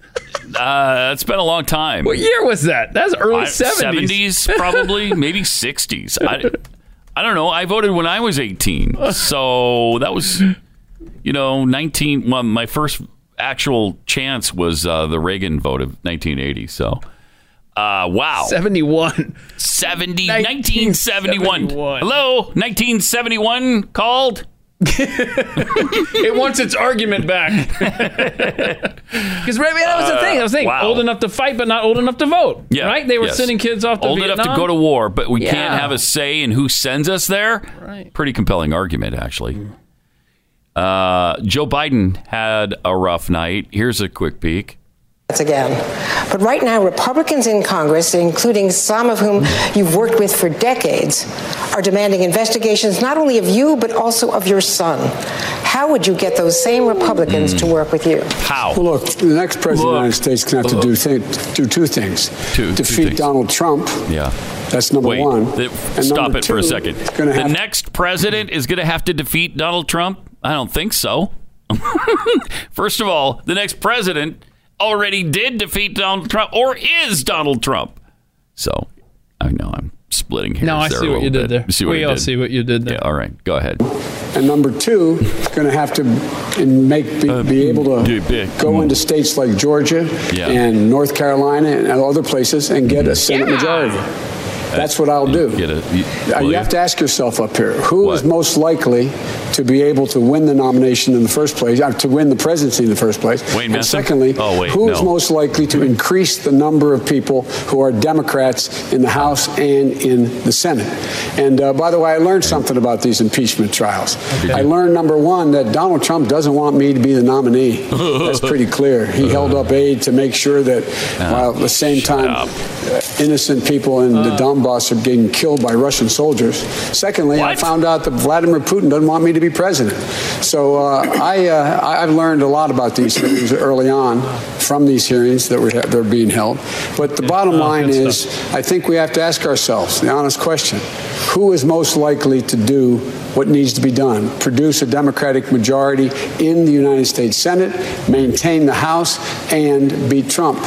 Uh, it's been a long time. What year was that? That's early I- 70s. 70s, probably, *laughs* maybe 60s. I, I don't know. I voted when I was 18. So that was, you know, 19. Well, my first actual chance was uh, the Reagan vote of 1980. So, uh, wow. 71. 70, 1971. 1971. Hello, 1971 called. *laughs* it wants its argument back. *laughs* Because right, that was the thing. I was thinking, Uh, wow. old enough to fight, but not old enough to vote. Yeah, right. They were yes. sending kids off to old Vietnam. enough to go to war, but we Yeah. can't have a say in who sends us there. Right. Pretty compelling argument, actually. Uh, Joe Biden had a rough night. Here's a quick peek. Again. But right now, Republicans in Congress, including some of whom you've worked with for decades, are demanding investigations not only of you, but also of your son. How would you get those same Republicans to work with you? How? Well, look, the next president of the United States can have to do, th- do two things. Defeat Donald Trump. Yeah. That's number Wait, one. th- And stop number it for a second. The have- next president is going to have to defeat Donald Trump? I don't think so. *laughs* First of all, the next president already did defeat Donald Trump or is Donald Trump. So, I know I'm splitting hairs No, I see what you little did there. See what we all did? see what you did there. Yeah, all right, go ahead. And number two, going to have to and make be, uh, be able to go into states like Georgia Yeah. and North Carolina and other places and get a Senate majority. That's what I'll do. Get a, you, Uh, will you have to ask yourself up here who is most likely to be able to win the nomination in the first place, uh, to win the presidency in the first place. Wayne and Messam? secondly, Oh, wait, who is no. most likely to increase the number of people who are Democrats in the House and in the Senate? And uh, by the way, I learned something about these impeachment trials. I learned number one that Donald Trump doesn't want me to be the nominee. *laughs* That's pretty clear. He held up aid to make sure that while at the same time uh, innocent people in the Donbass are getting killed by Russian soldiers. Secondly, I found out that Vladimir Putin doesn't want me to be president. So uh, I, uh, I- I've learned a lot about these things early on from these hearings that were that are being held. But the bottom line is, I think we have to ask ourselves the honest question: Who is most likely to do what needs to be done? Produce a Democratic majority in the United States Senate, maintain the House, and beat Trump.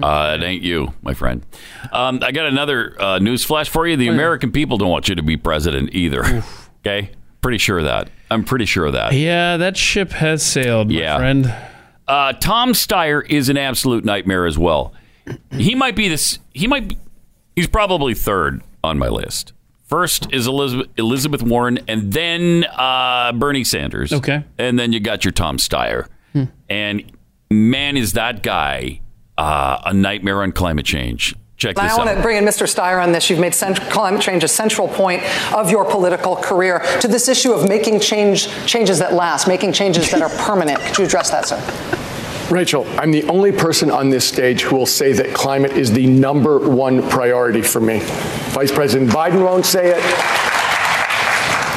Uh, it ain't you, my friend. Um, I got another uh, news flash for you. The American people don't want you to be president either. *laughs* Okay? Pretty sure of that. I'm pretty sure of that. Yeah, that ship has sailed, my Yeah. friend. Uh, Tom Steyer is an absolute nightmare as well. He might be this. He might. Be, he's probably third on my list First is Elizabeth, Elizabeth Warren, and then uh, Bernie Sanders. Okay. And then you got your Tom Steyer. And man, is that guy uh, a nightmare on climate change. Check this I want out. to bring in Mr. Steyer on this. You've made cent- climate change a central point of your political career to this issue of making change changes that last, making changes that are permanent. Could you address that, sir? Rachel, I'm the only person on this stage who will say that climate is the number one priority for me. Vice President Biden won't say it.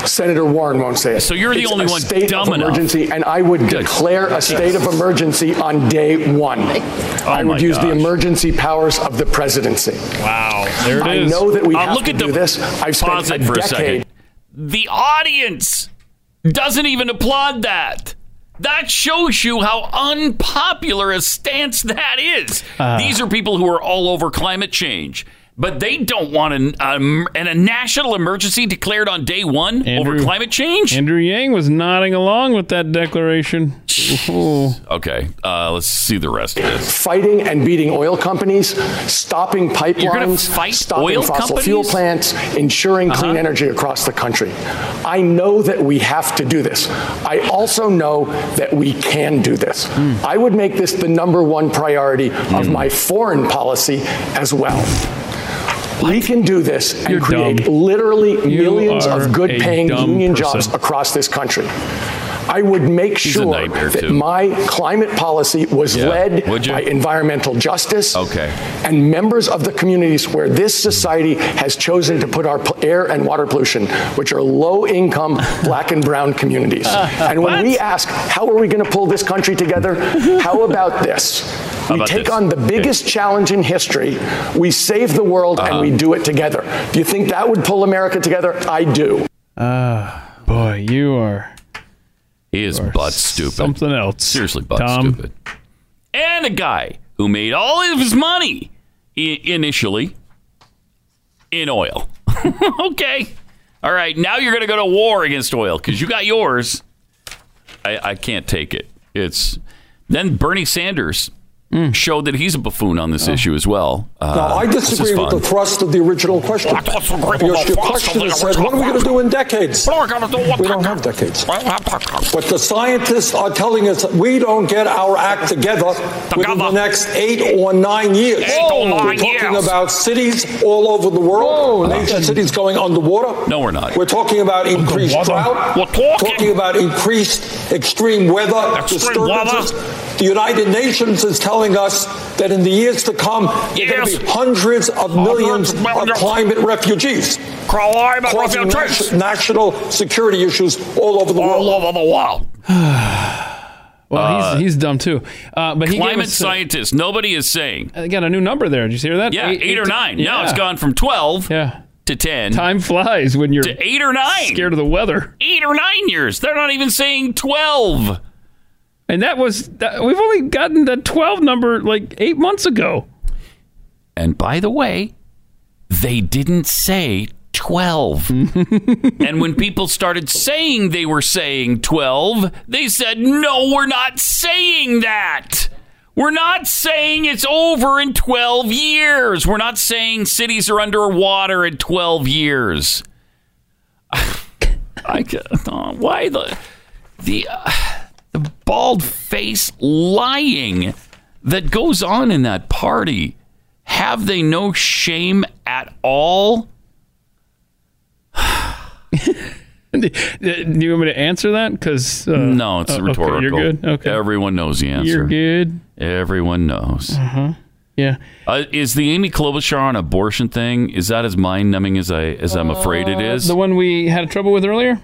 Senator Warren won't say it. So you're the It's only a one state dumb of enough. emergency, and I would declare a state of emergency on day one. I Oh my would use the emergency powers of the presidency. Wow, there it I is. know that we Uh, have look to at do the- this. I've spent Pause a it for a decade second. The audience doesn't even applaud that. That shows you how unpopular a stance that is. Uh. These are people who are all over climate change, but they don't want an, um, an, a national emergency declared on day one over climate change. Andrew Yang was nodding along with that declaration. Okay, uh, let's see the rest of this. fighting and beating oil companies, stopping pipelines, fight stopping oil fossil companies? fuel plants, ensuring clean Uh-huh. energy across the country. I know that we have to do this. I also know that we can do this. Hmm. I would make this the number one priority of my foreign policy as well. We can do this and You're create dumb. literally You millions of good paying union person. jobs across this country. I would make He's sure that too. my climate policy was Yeah. led by environmental justice Okay. and members of the communities where this society has chosen to put our air and water pollution, which are low income *laughs* black and brown communities. and when we ask, how are we going to pull this country together? *laughs* How about this? We take this? on the biggest challenge in history, we save the world, Uh-huh. and we do it together. Do you think that would pull America together? I do. Ah, boy, you are He is butt stupid. something else. Seriously, butt Tom. stupid. And a guy who made all of his money I- initially in oil. *laughs* okay. All right. Now you're going to go to war against oil because you got yours. I, I can't take it. It's then Bernie Sanders showed that he's a buffoon on this issue as well. Uh, Now, I disagree with fun. the thrust of the original question. Your, your question is said, what are we going to do in decades? We don't have decades. But the scientists are telling us we don't get our act together within the next eight or nine years. Eight or We're talking years. about cities all over the world, major cities going underwater. No, we're not. We're talking about increased drought. We're talking. about increased extreme weather Extreme disturbances. The United Nations is telling us that in the years to come, there are going Yes. to be hundreds of millions of millions. climate refugees. Climate causing refugees. nat- national security issues all over the All world. over the world. *sighs* Well, Uh, he's, he's dumb too. Uh, but he Climate us, uh, scientists. Nobody is saying. I got a new number there. Did you hear that? Yeah, eight, or to- nine. Now yeah. it's gone from 12 Yeah. to 10 Time flies when you're to 8 or 9. scared of the weather. Eight or nine years. They're not even saying 12. And that was that, we've only gotten that 12 number like 8 months ago. And by the way, they didn't say 12. *laughs* and when people started saying they were saying 12, they said, no, we're not saying that. We're not saying it's over in 12 years. We're not saying cities are underwater in 12 years. *laughs* I uh, why the the uh, the bald face lying that goes on in that party? Have they no shame at all? *sighs* Do you want me to answer that? Because uh, No, it's oh, rhetorical. Okay, you're good. Okay, Everyone knows the answer. you're good. Everyone knows. Uh-huh. Yeah. Uh, is the Amy Klobuchar on abortion thing? Is that as mind numbing as I as I'm afraid it is? The one we had trouble with earlier.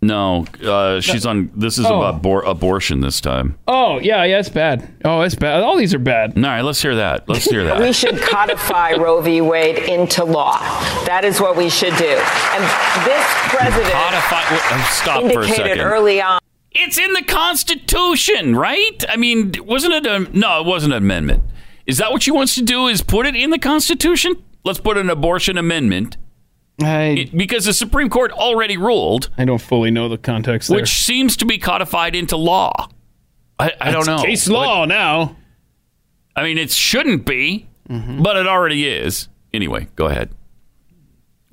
No, uh, she's on. This is Oh. about abor- abortion this time. Oh yeah, yeah, it's bad. Oh, it's bad. All these are bad. All right, let's hear that. Let's hear that. We should codify Roe v. Wade into law. That is what we should do. And this president Codify. uh, Stop for a indicated second. early on. It's in the Constitution, right? I mean, wasn't it a no? It wasn't an amendment. Is that what she wants to do? Is put it in the Constitution? Let's put an abortion amendment I because the Supreme Court already ruled, I don't fully know the context there. which seems to be codified into law. I, I don't know. Case law now. I mean, it shouldn't be, mm-hmm. but it already is. Anyway, go ahead.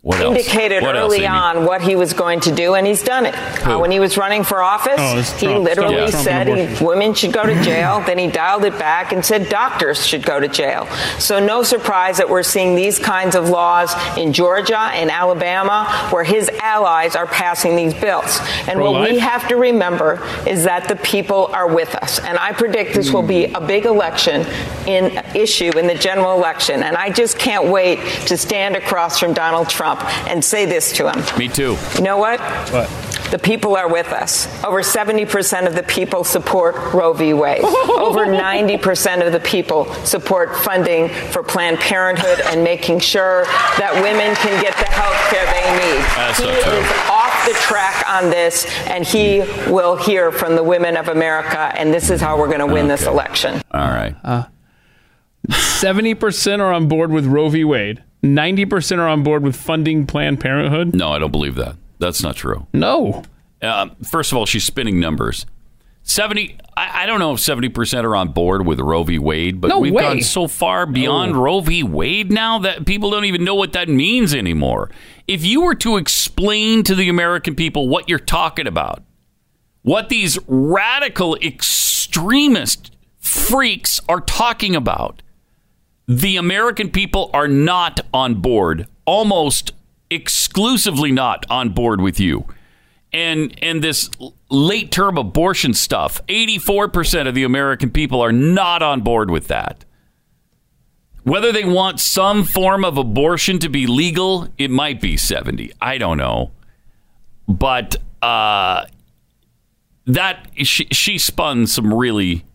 What else? indicated What early Amy? on what he was going to do, and he's done it. Uh, when he was running for office, Oh, he Trump. literally Yeah. Trump said and he, women should go to jail. *laughs* then he dialed it back and said doctors should go to jail. So no surprise that we're seeing these kinds of laws in Georgia and Alabama, where his allies are passing these bills. And what we have to remember is that the people are with us. And I predict this will be a big election in issue in the general election. And I just can't wait to stand across from Donald Trump and say this to him. Me too. You know what? What? The people are with us. Over 70% of the people support Roe v. Wade. Over *laughs* 90% of the people support funding for Planned Parenthood and making sure that women can get the health care they need. That's he so true. is off the track on this, and he will hear from the women of America, and this is how we're going to win this election. All right. Uh, seventy percent are on board with Roe v. Wade. Ninety percent are on board with funding Planned Parenthood. No, I don't believe that. That's not true. No. Uh, first of all, she's spinning numbers. 70, I, I don't know if 70% are on board with Roe v. Wade, but No we've way. gone so far beyond No. Roe v. Wade now that people don't even know what that means anymore. If you were to explain to the American people what you're talking about, what these radical extremist freaks are talking about, the American people are not on board, almost exclusively not on board with you. And and this late term abortion stuff, 84% of the American people are not on board with that. Whether they want some form of abortion to be legal, it might be 70. I don't know. But uh that she, she spun some really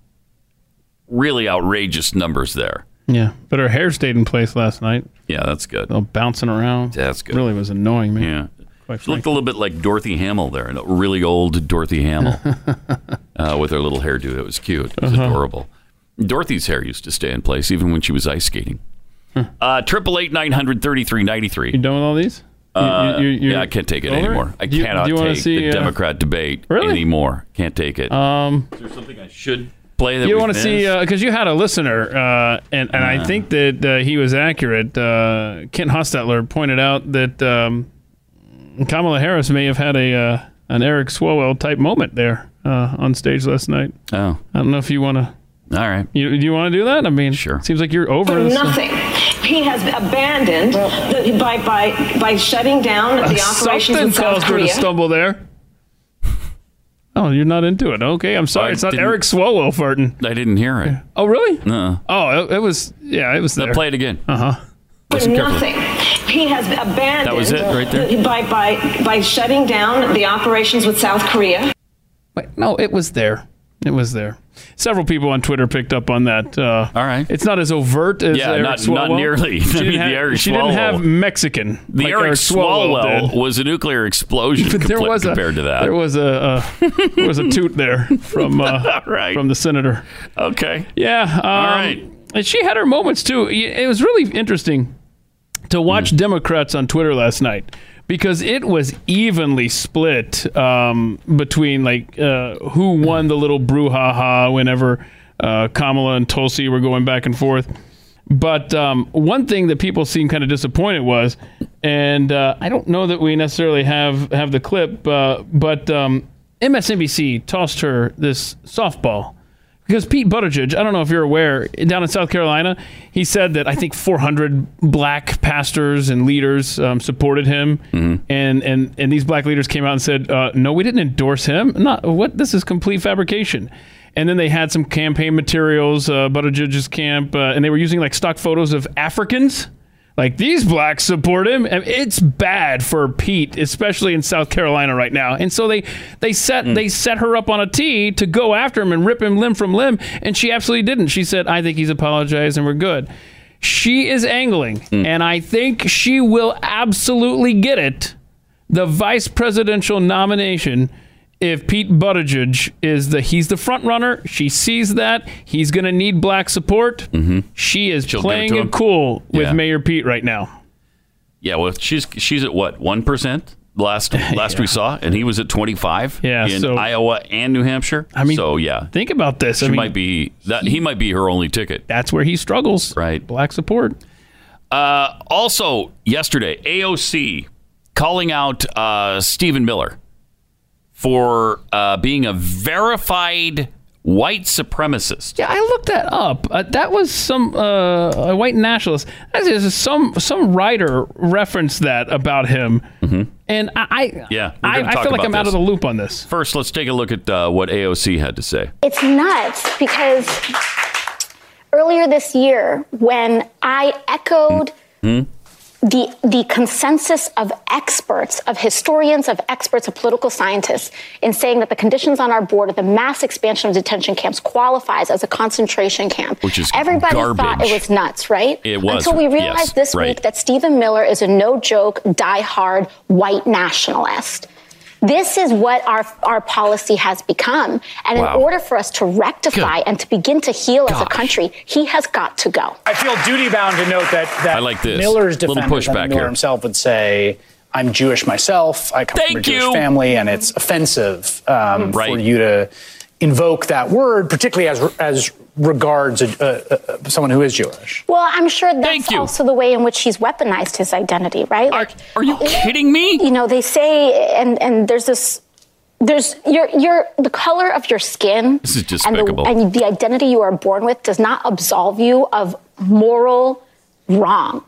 really outrageous numbers there. Yeah, but her hair stayed in place last night. Yeah, that's good. All bouncing around. That's good. Really was annoying me. Yeah. Quite She looked a little bit like Dorothy Hamill there, a really old Dorothy Hamill *laughs* uh, with her little hairdo. It was cute. It was Uh-huh. adorable. Dorothy's hair used to stay in place even when she was ice skating. Uh, Triple eight nine hundred thirty three ninety three. You done with all these? Uh, you- you- yeah, I can't take it over anymore. I Do you- cannot do take see, the uh, Democrat debate Really? anymore. Can't take it. Um, Is there something I should play that you want to see missed? because you had a listener, uh, and and I Uh. think that uh, he was accurate. Uh, Kent Hostetler pointed out that um, Kamala Harris may have had a uh, an Eric Swalwell type moment there uh, on stage last night. Oh, I don't know if you want to. All right. You, do you want to do that? I mean, sure. Seems like you're over For this. nothing. He has abandoned the, by by by shutting down the operations Something in South caused her to stumble there. Oh, you're not into it. Okay, I'm sorry. I it's not didn't- Eric Swalwell farting. I didn't hear it. Oh, really? No. Oh, it, it was. Yeah, it was there. play it again. Uh huh. Listen carefully. nothing. He has abandoned That was it right there? by by by shutting down the operations with South Korea. Wait, no, it was there. It was there. Several people on Twitter picked up on that. Uh, All right. It's not as overt as Yeah, Eric not- Swalwell. not nearly. *laughs* She I mean, the have, Eric she didn't have Mexican. The like Eric, Swalwell, did. was a nuclear explosion *laughs* But there compl- was a, compared to that. There was a, uh, there was a toot there from uh, *laughs* Right. from the senator. Okay. Yeah. Um, All right. And she had her moments too. It was really interesting to watch Democrats on Twitter last night because it was evenly split um, between like uh, who won the little brouhaha whenever uh, Kamala and Tulsi were going back and forth. But um, one thing that people seemed kind of disappointed was, and uh, I don't know that we necessarily have have the clip, uh, but um, MSNBC tossed her this softball because Pete Buttigieg, I don't know if you're aware, down in South Carolina, he said that I think 400 black pastors and leaders um, supported him, and and and these black leaders came out and said, uh, "No, we didn't endorse him. Not what. This is complete fabrication." And then they had some campaign materials, uh, Buttigieg's camp, uh, and they were using like stock photos of Africans. Like these blacks support him. And it's bad for Pete, especially in South Carolina right now. And so they they set hmm. they set her up on a tee to go after him and rip him limb from limb, and she absolutely didn't. She said, "I think he's apologized and we're good." She is angling, hmm. and I think she will absolutely get it. The vice presidential nomination if Pete Buttigieg is the he's the front runner, she sees that he's going to need black support. She is Mm-hmm. She'll it playing to it cool with Yeah. Mayor Pete right now. Yeah, well, she's she's at what one percent last *laughs* last we saw, and he was at twenty five. Yeah, in so- Iowa and New Hampshire. I mean, so yeah, Think about this. she I mean, might be that he might be her only ticket. That's where he struggles. Right, black support. Uh, also, yesterday, AOC calling out uh, Stephen Miller for uh, being a verified white supremacist. Yeah, I looked that up. Uh, that was some uh, a white nationalist. That is some some writer referenced that about him, and I, I Mm-hmm. Yeah, I, I feel like I'm out of the loop on this. First, let's take a look at uh, what AOC had to say. It's nuts because earlier this year, when I echoed Hmm? The the consensus of experts, of historians, of experts, of political scientists, in saying that the conditions on our border, the mass expansion of detention camps, qualifies as a concentration camp. Which is everybody thought it was nuts, right? It was, until we yes, realized this right. week that Stephen Miller is a no joke, die-hard white nationalist. This is what our our policy has become, and Wow. in order for us to rectify and to begin to heal as a country, he has got to go. I feel duty bound to note that that I like this. Miller's Little defenders, I mean, pushback Miller here. himself would say, "I'm Jewish myself. I come from a Jewish you. family, and it's offensive um, Right. for you to invoke that word, particularly as as regards a, a, a, someone who is Jewish." Well, I'm sure that's also the way in which he's weaponized his identity, right? Like, are you kidding me? You know, they say, and and there's this. There's your your the color of your skin This is and the, despicable. and the identity you are born with does not absolve you of moral wrong.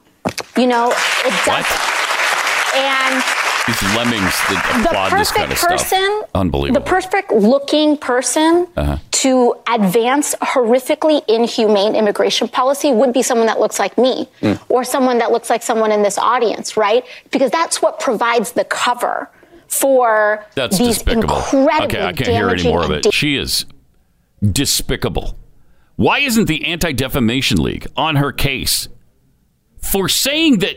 You know, it does. And These lemmings that the applaud this kind of stuff. person, Unbelievable. the perfect looking person Uh-huh. to advance horrifically inhumane immigration policy would be someone that looks like me Mm. or someone that looks like someone in this audience, right? Because that's what provides the cover for That's these despicable. incredibly Okay, I can't hear any more of it. She is despicable. Why isn't the Anti Defamation League on her case for saying that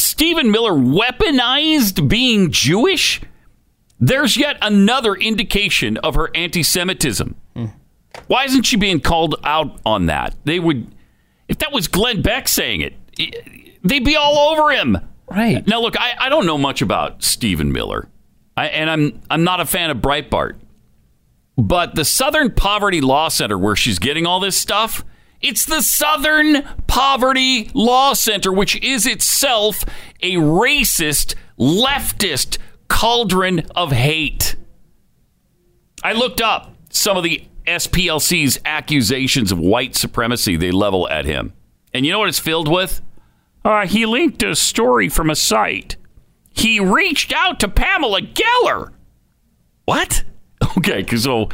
Stephen Miller weaponized being Jewish? There's yet another indication of her anti Semitism. Why isn't she being called out on that? They would, if that was Glenn Beck saying it, they'd be all over him. Right. Now, look, I, I don't know much about Stephen Miller, I, and I'm I'm not a fan of Breitbart, but the Southern Poverty Law Center, where she's getting all this stuff, it's the Southern Poverty Law Center, which is itself a racist, leftist cauldron of hate. I looked up some of the SPLC's accusations of white supremacy they level at him. And you know what it's filled with? Uh, he linked a story from a site. He reached out to Pamela Geller. What? *laughs* Okay, because so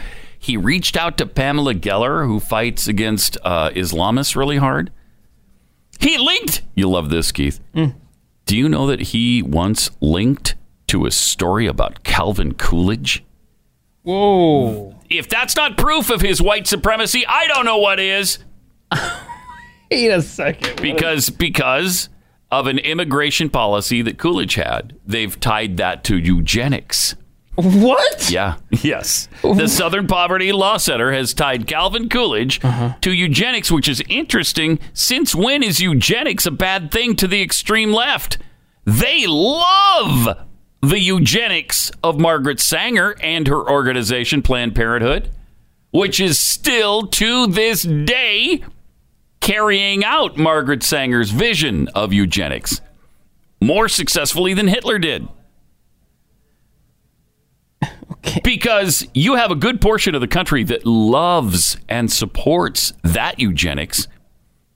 he reached out to Pamela Geller, who fights against uh, Islamists really hard. He linked. You love this, Keith. Do you know that he once linked to a story about Calvin Coolidge? Whoa. If that's not proof of his white supremacy, I don't know what is. *laughs* Wait a second. Because because of an immigration policy that Coolidge had, they've tied that to eugenics. What? Yeah. *laughs* Yes. The Southern Poverty Law Center has tied Calvin Coolidge uh-huh. to eugenics, which is interesting. Since when is eugenics a bad thing to the extreme left? They love the eugenics of Margaret Sanger and her organization, Planned Parenthood, which is still to this day carrying out Margaret Sanger's vision of eugenics more successfully than Hitler did. Because you have a good portion of the country that loves and supports that eugenics.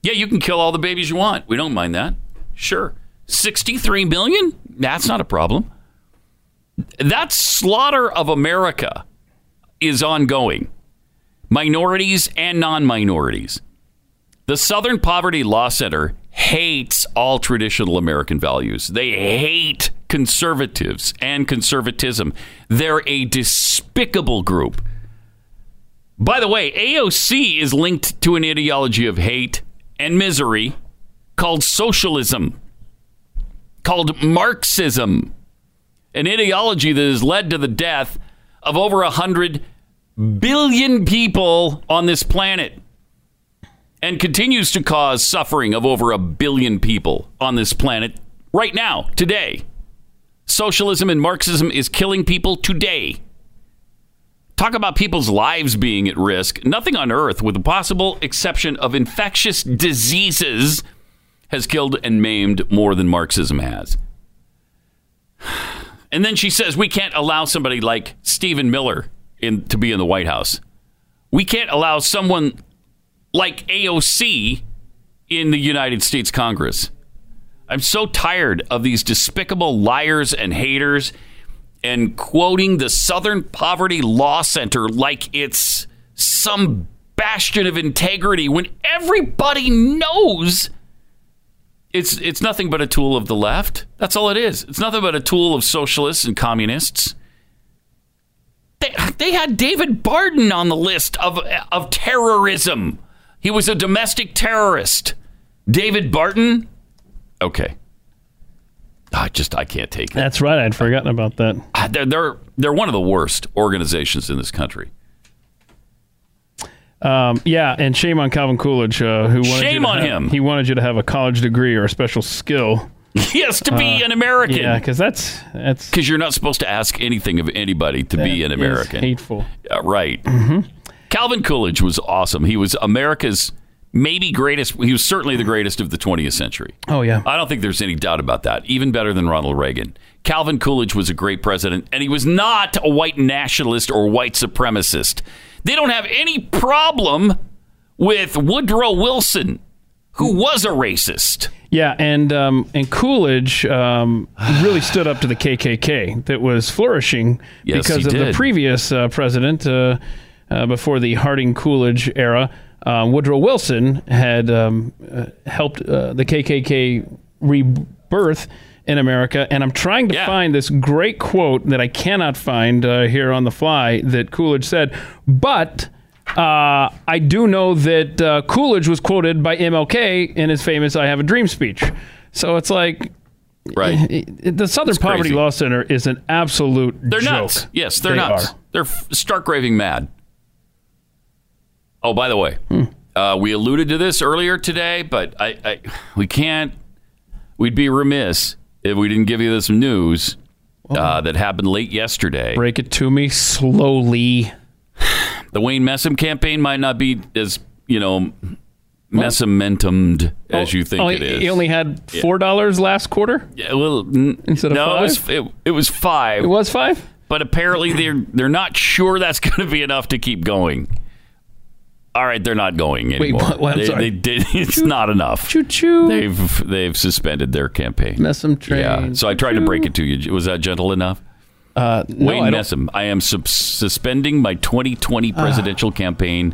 Yeah, you can kill all the babies you want. We don't mind that. Sure. 63 million? That's not a problem. That slaughter of America is ongoing. Minorities and non minorities. The Southern Poverty Law Center hates all traditional American values. They hate conservatives and conservatism. They're a despicable group. By the way, AOC is linked to an ideology of hate and misery called socialism, called Marxism, an ideology that has led to the death of over 100 billion people on this planet and continues to cause suffering of over a billion people on this planet right now, today. Socialism and Marxism is killing people today. Talk about people's lives being at risk. Nothing on earth, with the possible exception of infectious diseases, has killed and maimed more than Marxism has. *sighs* And then she says we can't allow somebody like Stephen Miller in to be in the White House. We can't allow someone like AOC in the United States Congress. I'm so tired of these despicable liars and haters and quoting the Southern Poverty Law Center like it's some bastion of integrity when everybody knows it's it's nothing but a tool of the left. That's all it is. It's nothing but a tool of socialists and communists. They, they had David Barton on the list of of terrorism. He was a domestic terrorist. David Barton. Okay. I just I can't take it. That's right. I'd forgotten about that. They're they're they're one of the worst organizations in this country. Um, yeah, and shame on Calvin Coolidge, uh, who wanted Shame on have- him. He wanted you to have a college degree or a special skill. *laughs* Yes, to be Uh, an American. Yeah, because that's that's because you're not supposed to ask anything of anybody to be an American. hateful. Uh, right. Calvin Coolidge was awesome. He was America's maybe greatest. He was certainly the greatest of the 20th century. Oh yeah. I don't think there's any doubt about that. Even better than Ronald Reagan. Calvin Coolidge was a great president, and he was not a white nationalist or white supremacist. They don't have any problem with Woodrow Wilson, who was a racist. Yeah, and um, and Coolidge um, really stood up to the KKK that was flourishing Yes, because of the previous uh, president uh, uh, before the Harding Coolidge era. Uh, Woodrow Wilson had um, uh, helped uh, the KKK rebirth in America, and I'm trying to find this great quote that I cannot find uh, here on the fly that Coolidge said, but. Uh, I do know that uh, Coolidge was quoted by MLK in his famous "I Have a Dream" speech. So it's like, right? *laughs* The Southern Poverty crazy. Law Center is an absolute They're joke. nuts. Yes, they're They nuts. are. They're stark raving mad. Oh, by the way, Hmm. uh, we alluded to this earlier today, but I, I we can't. We'd be remiss if we didn't give you this news uh, that happened late yesterday. Break it to me slowly. The Wayne Messam campaign might not be as you know messamentumed as you think oh, it is. He only had four dollars last quarter. Yeah, well, n- Instead of no, it was five? it, it was five. It was five, but apparently they're they're not sure that's going to be enough to keep going. All right, they're not going Wait, anymore. what- what? I'm they, they did. *laughs* It's not enough. Choo choo. They've they've suspended their campaign. Messam train. Yeah. So I tried to break it to you. Was that gentle enough? Uh, no, Wayne I Messam. I am sub- suspending my 2020 Ah. presidential campaign,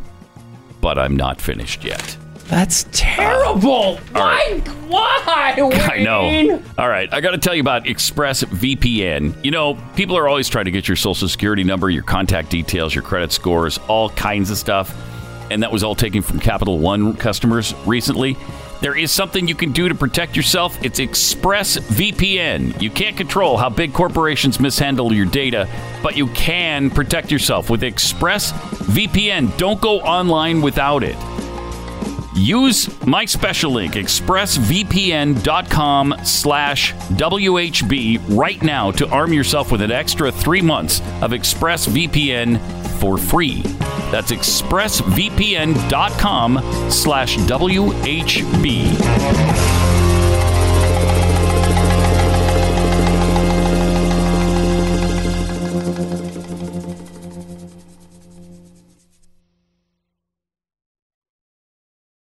but I'm not finished yet. That's terrible. Why? Why? *laughs* I know. All right, I got to tell you about ExpressVPN. You know, people are always trying to get your social security number, your contact details, your credit scores, all kinds of stuff. And that was all taken from Capital One customers recently. There is something you can do to protect yourself. It's ExpressVPN. You can't control how big corporations mishandle your data, but you can protect yourself with ExpressVPN. Don't go online without it. Use my special link, expressvpn.com slash WHB right now to arm yourself with an extra three months of ExpressVPN for free. That's expressvpn.com slash WHB.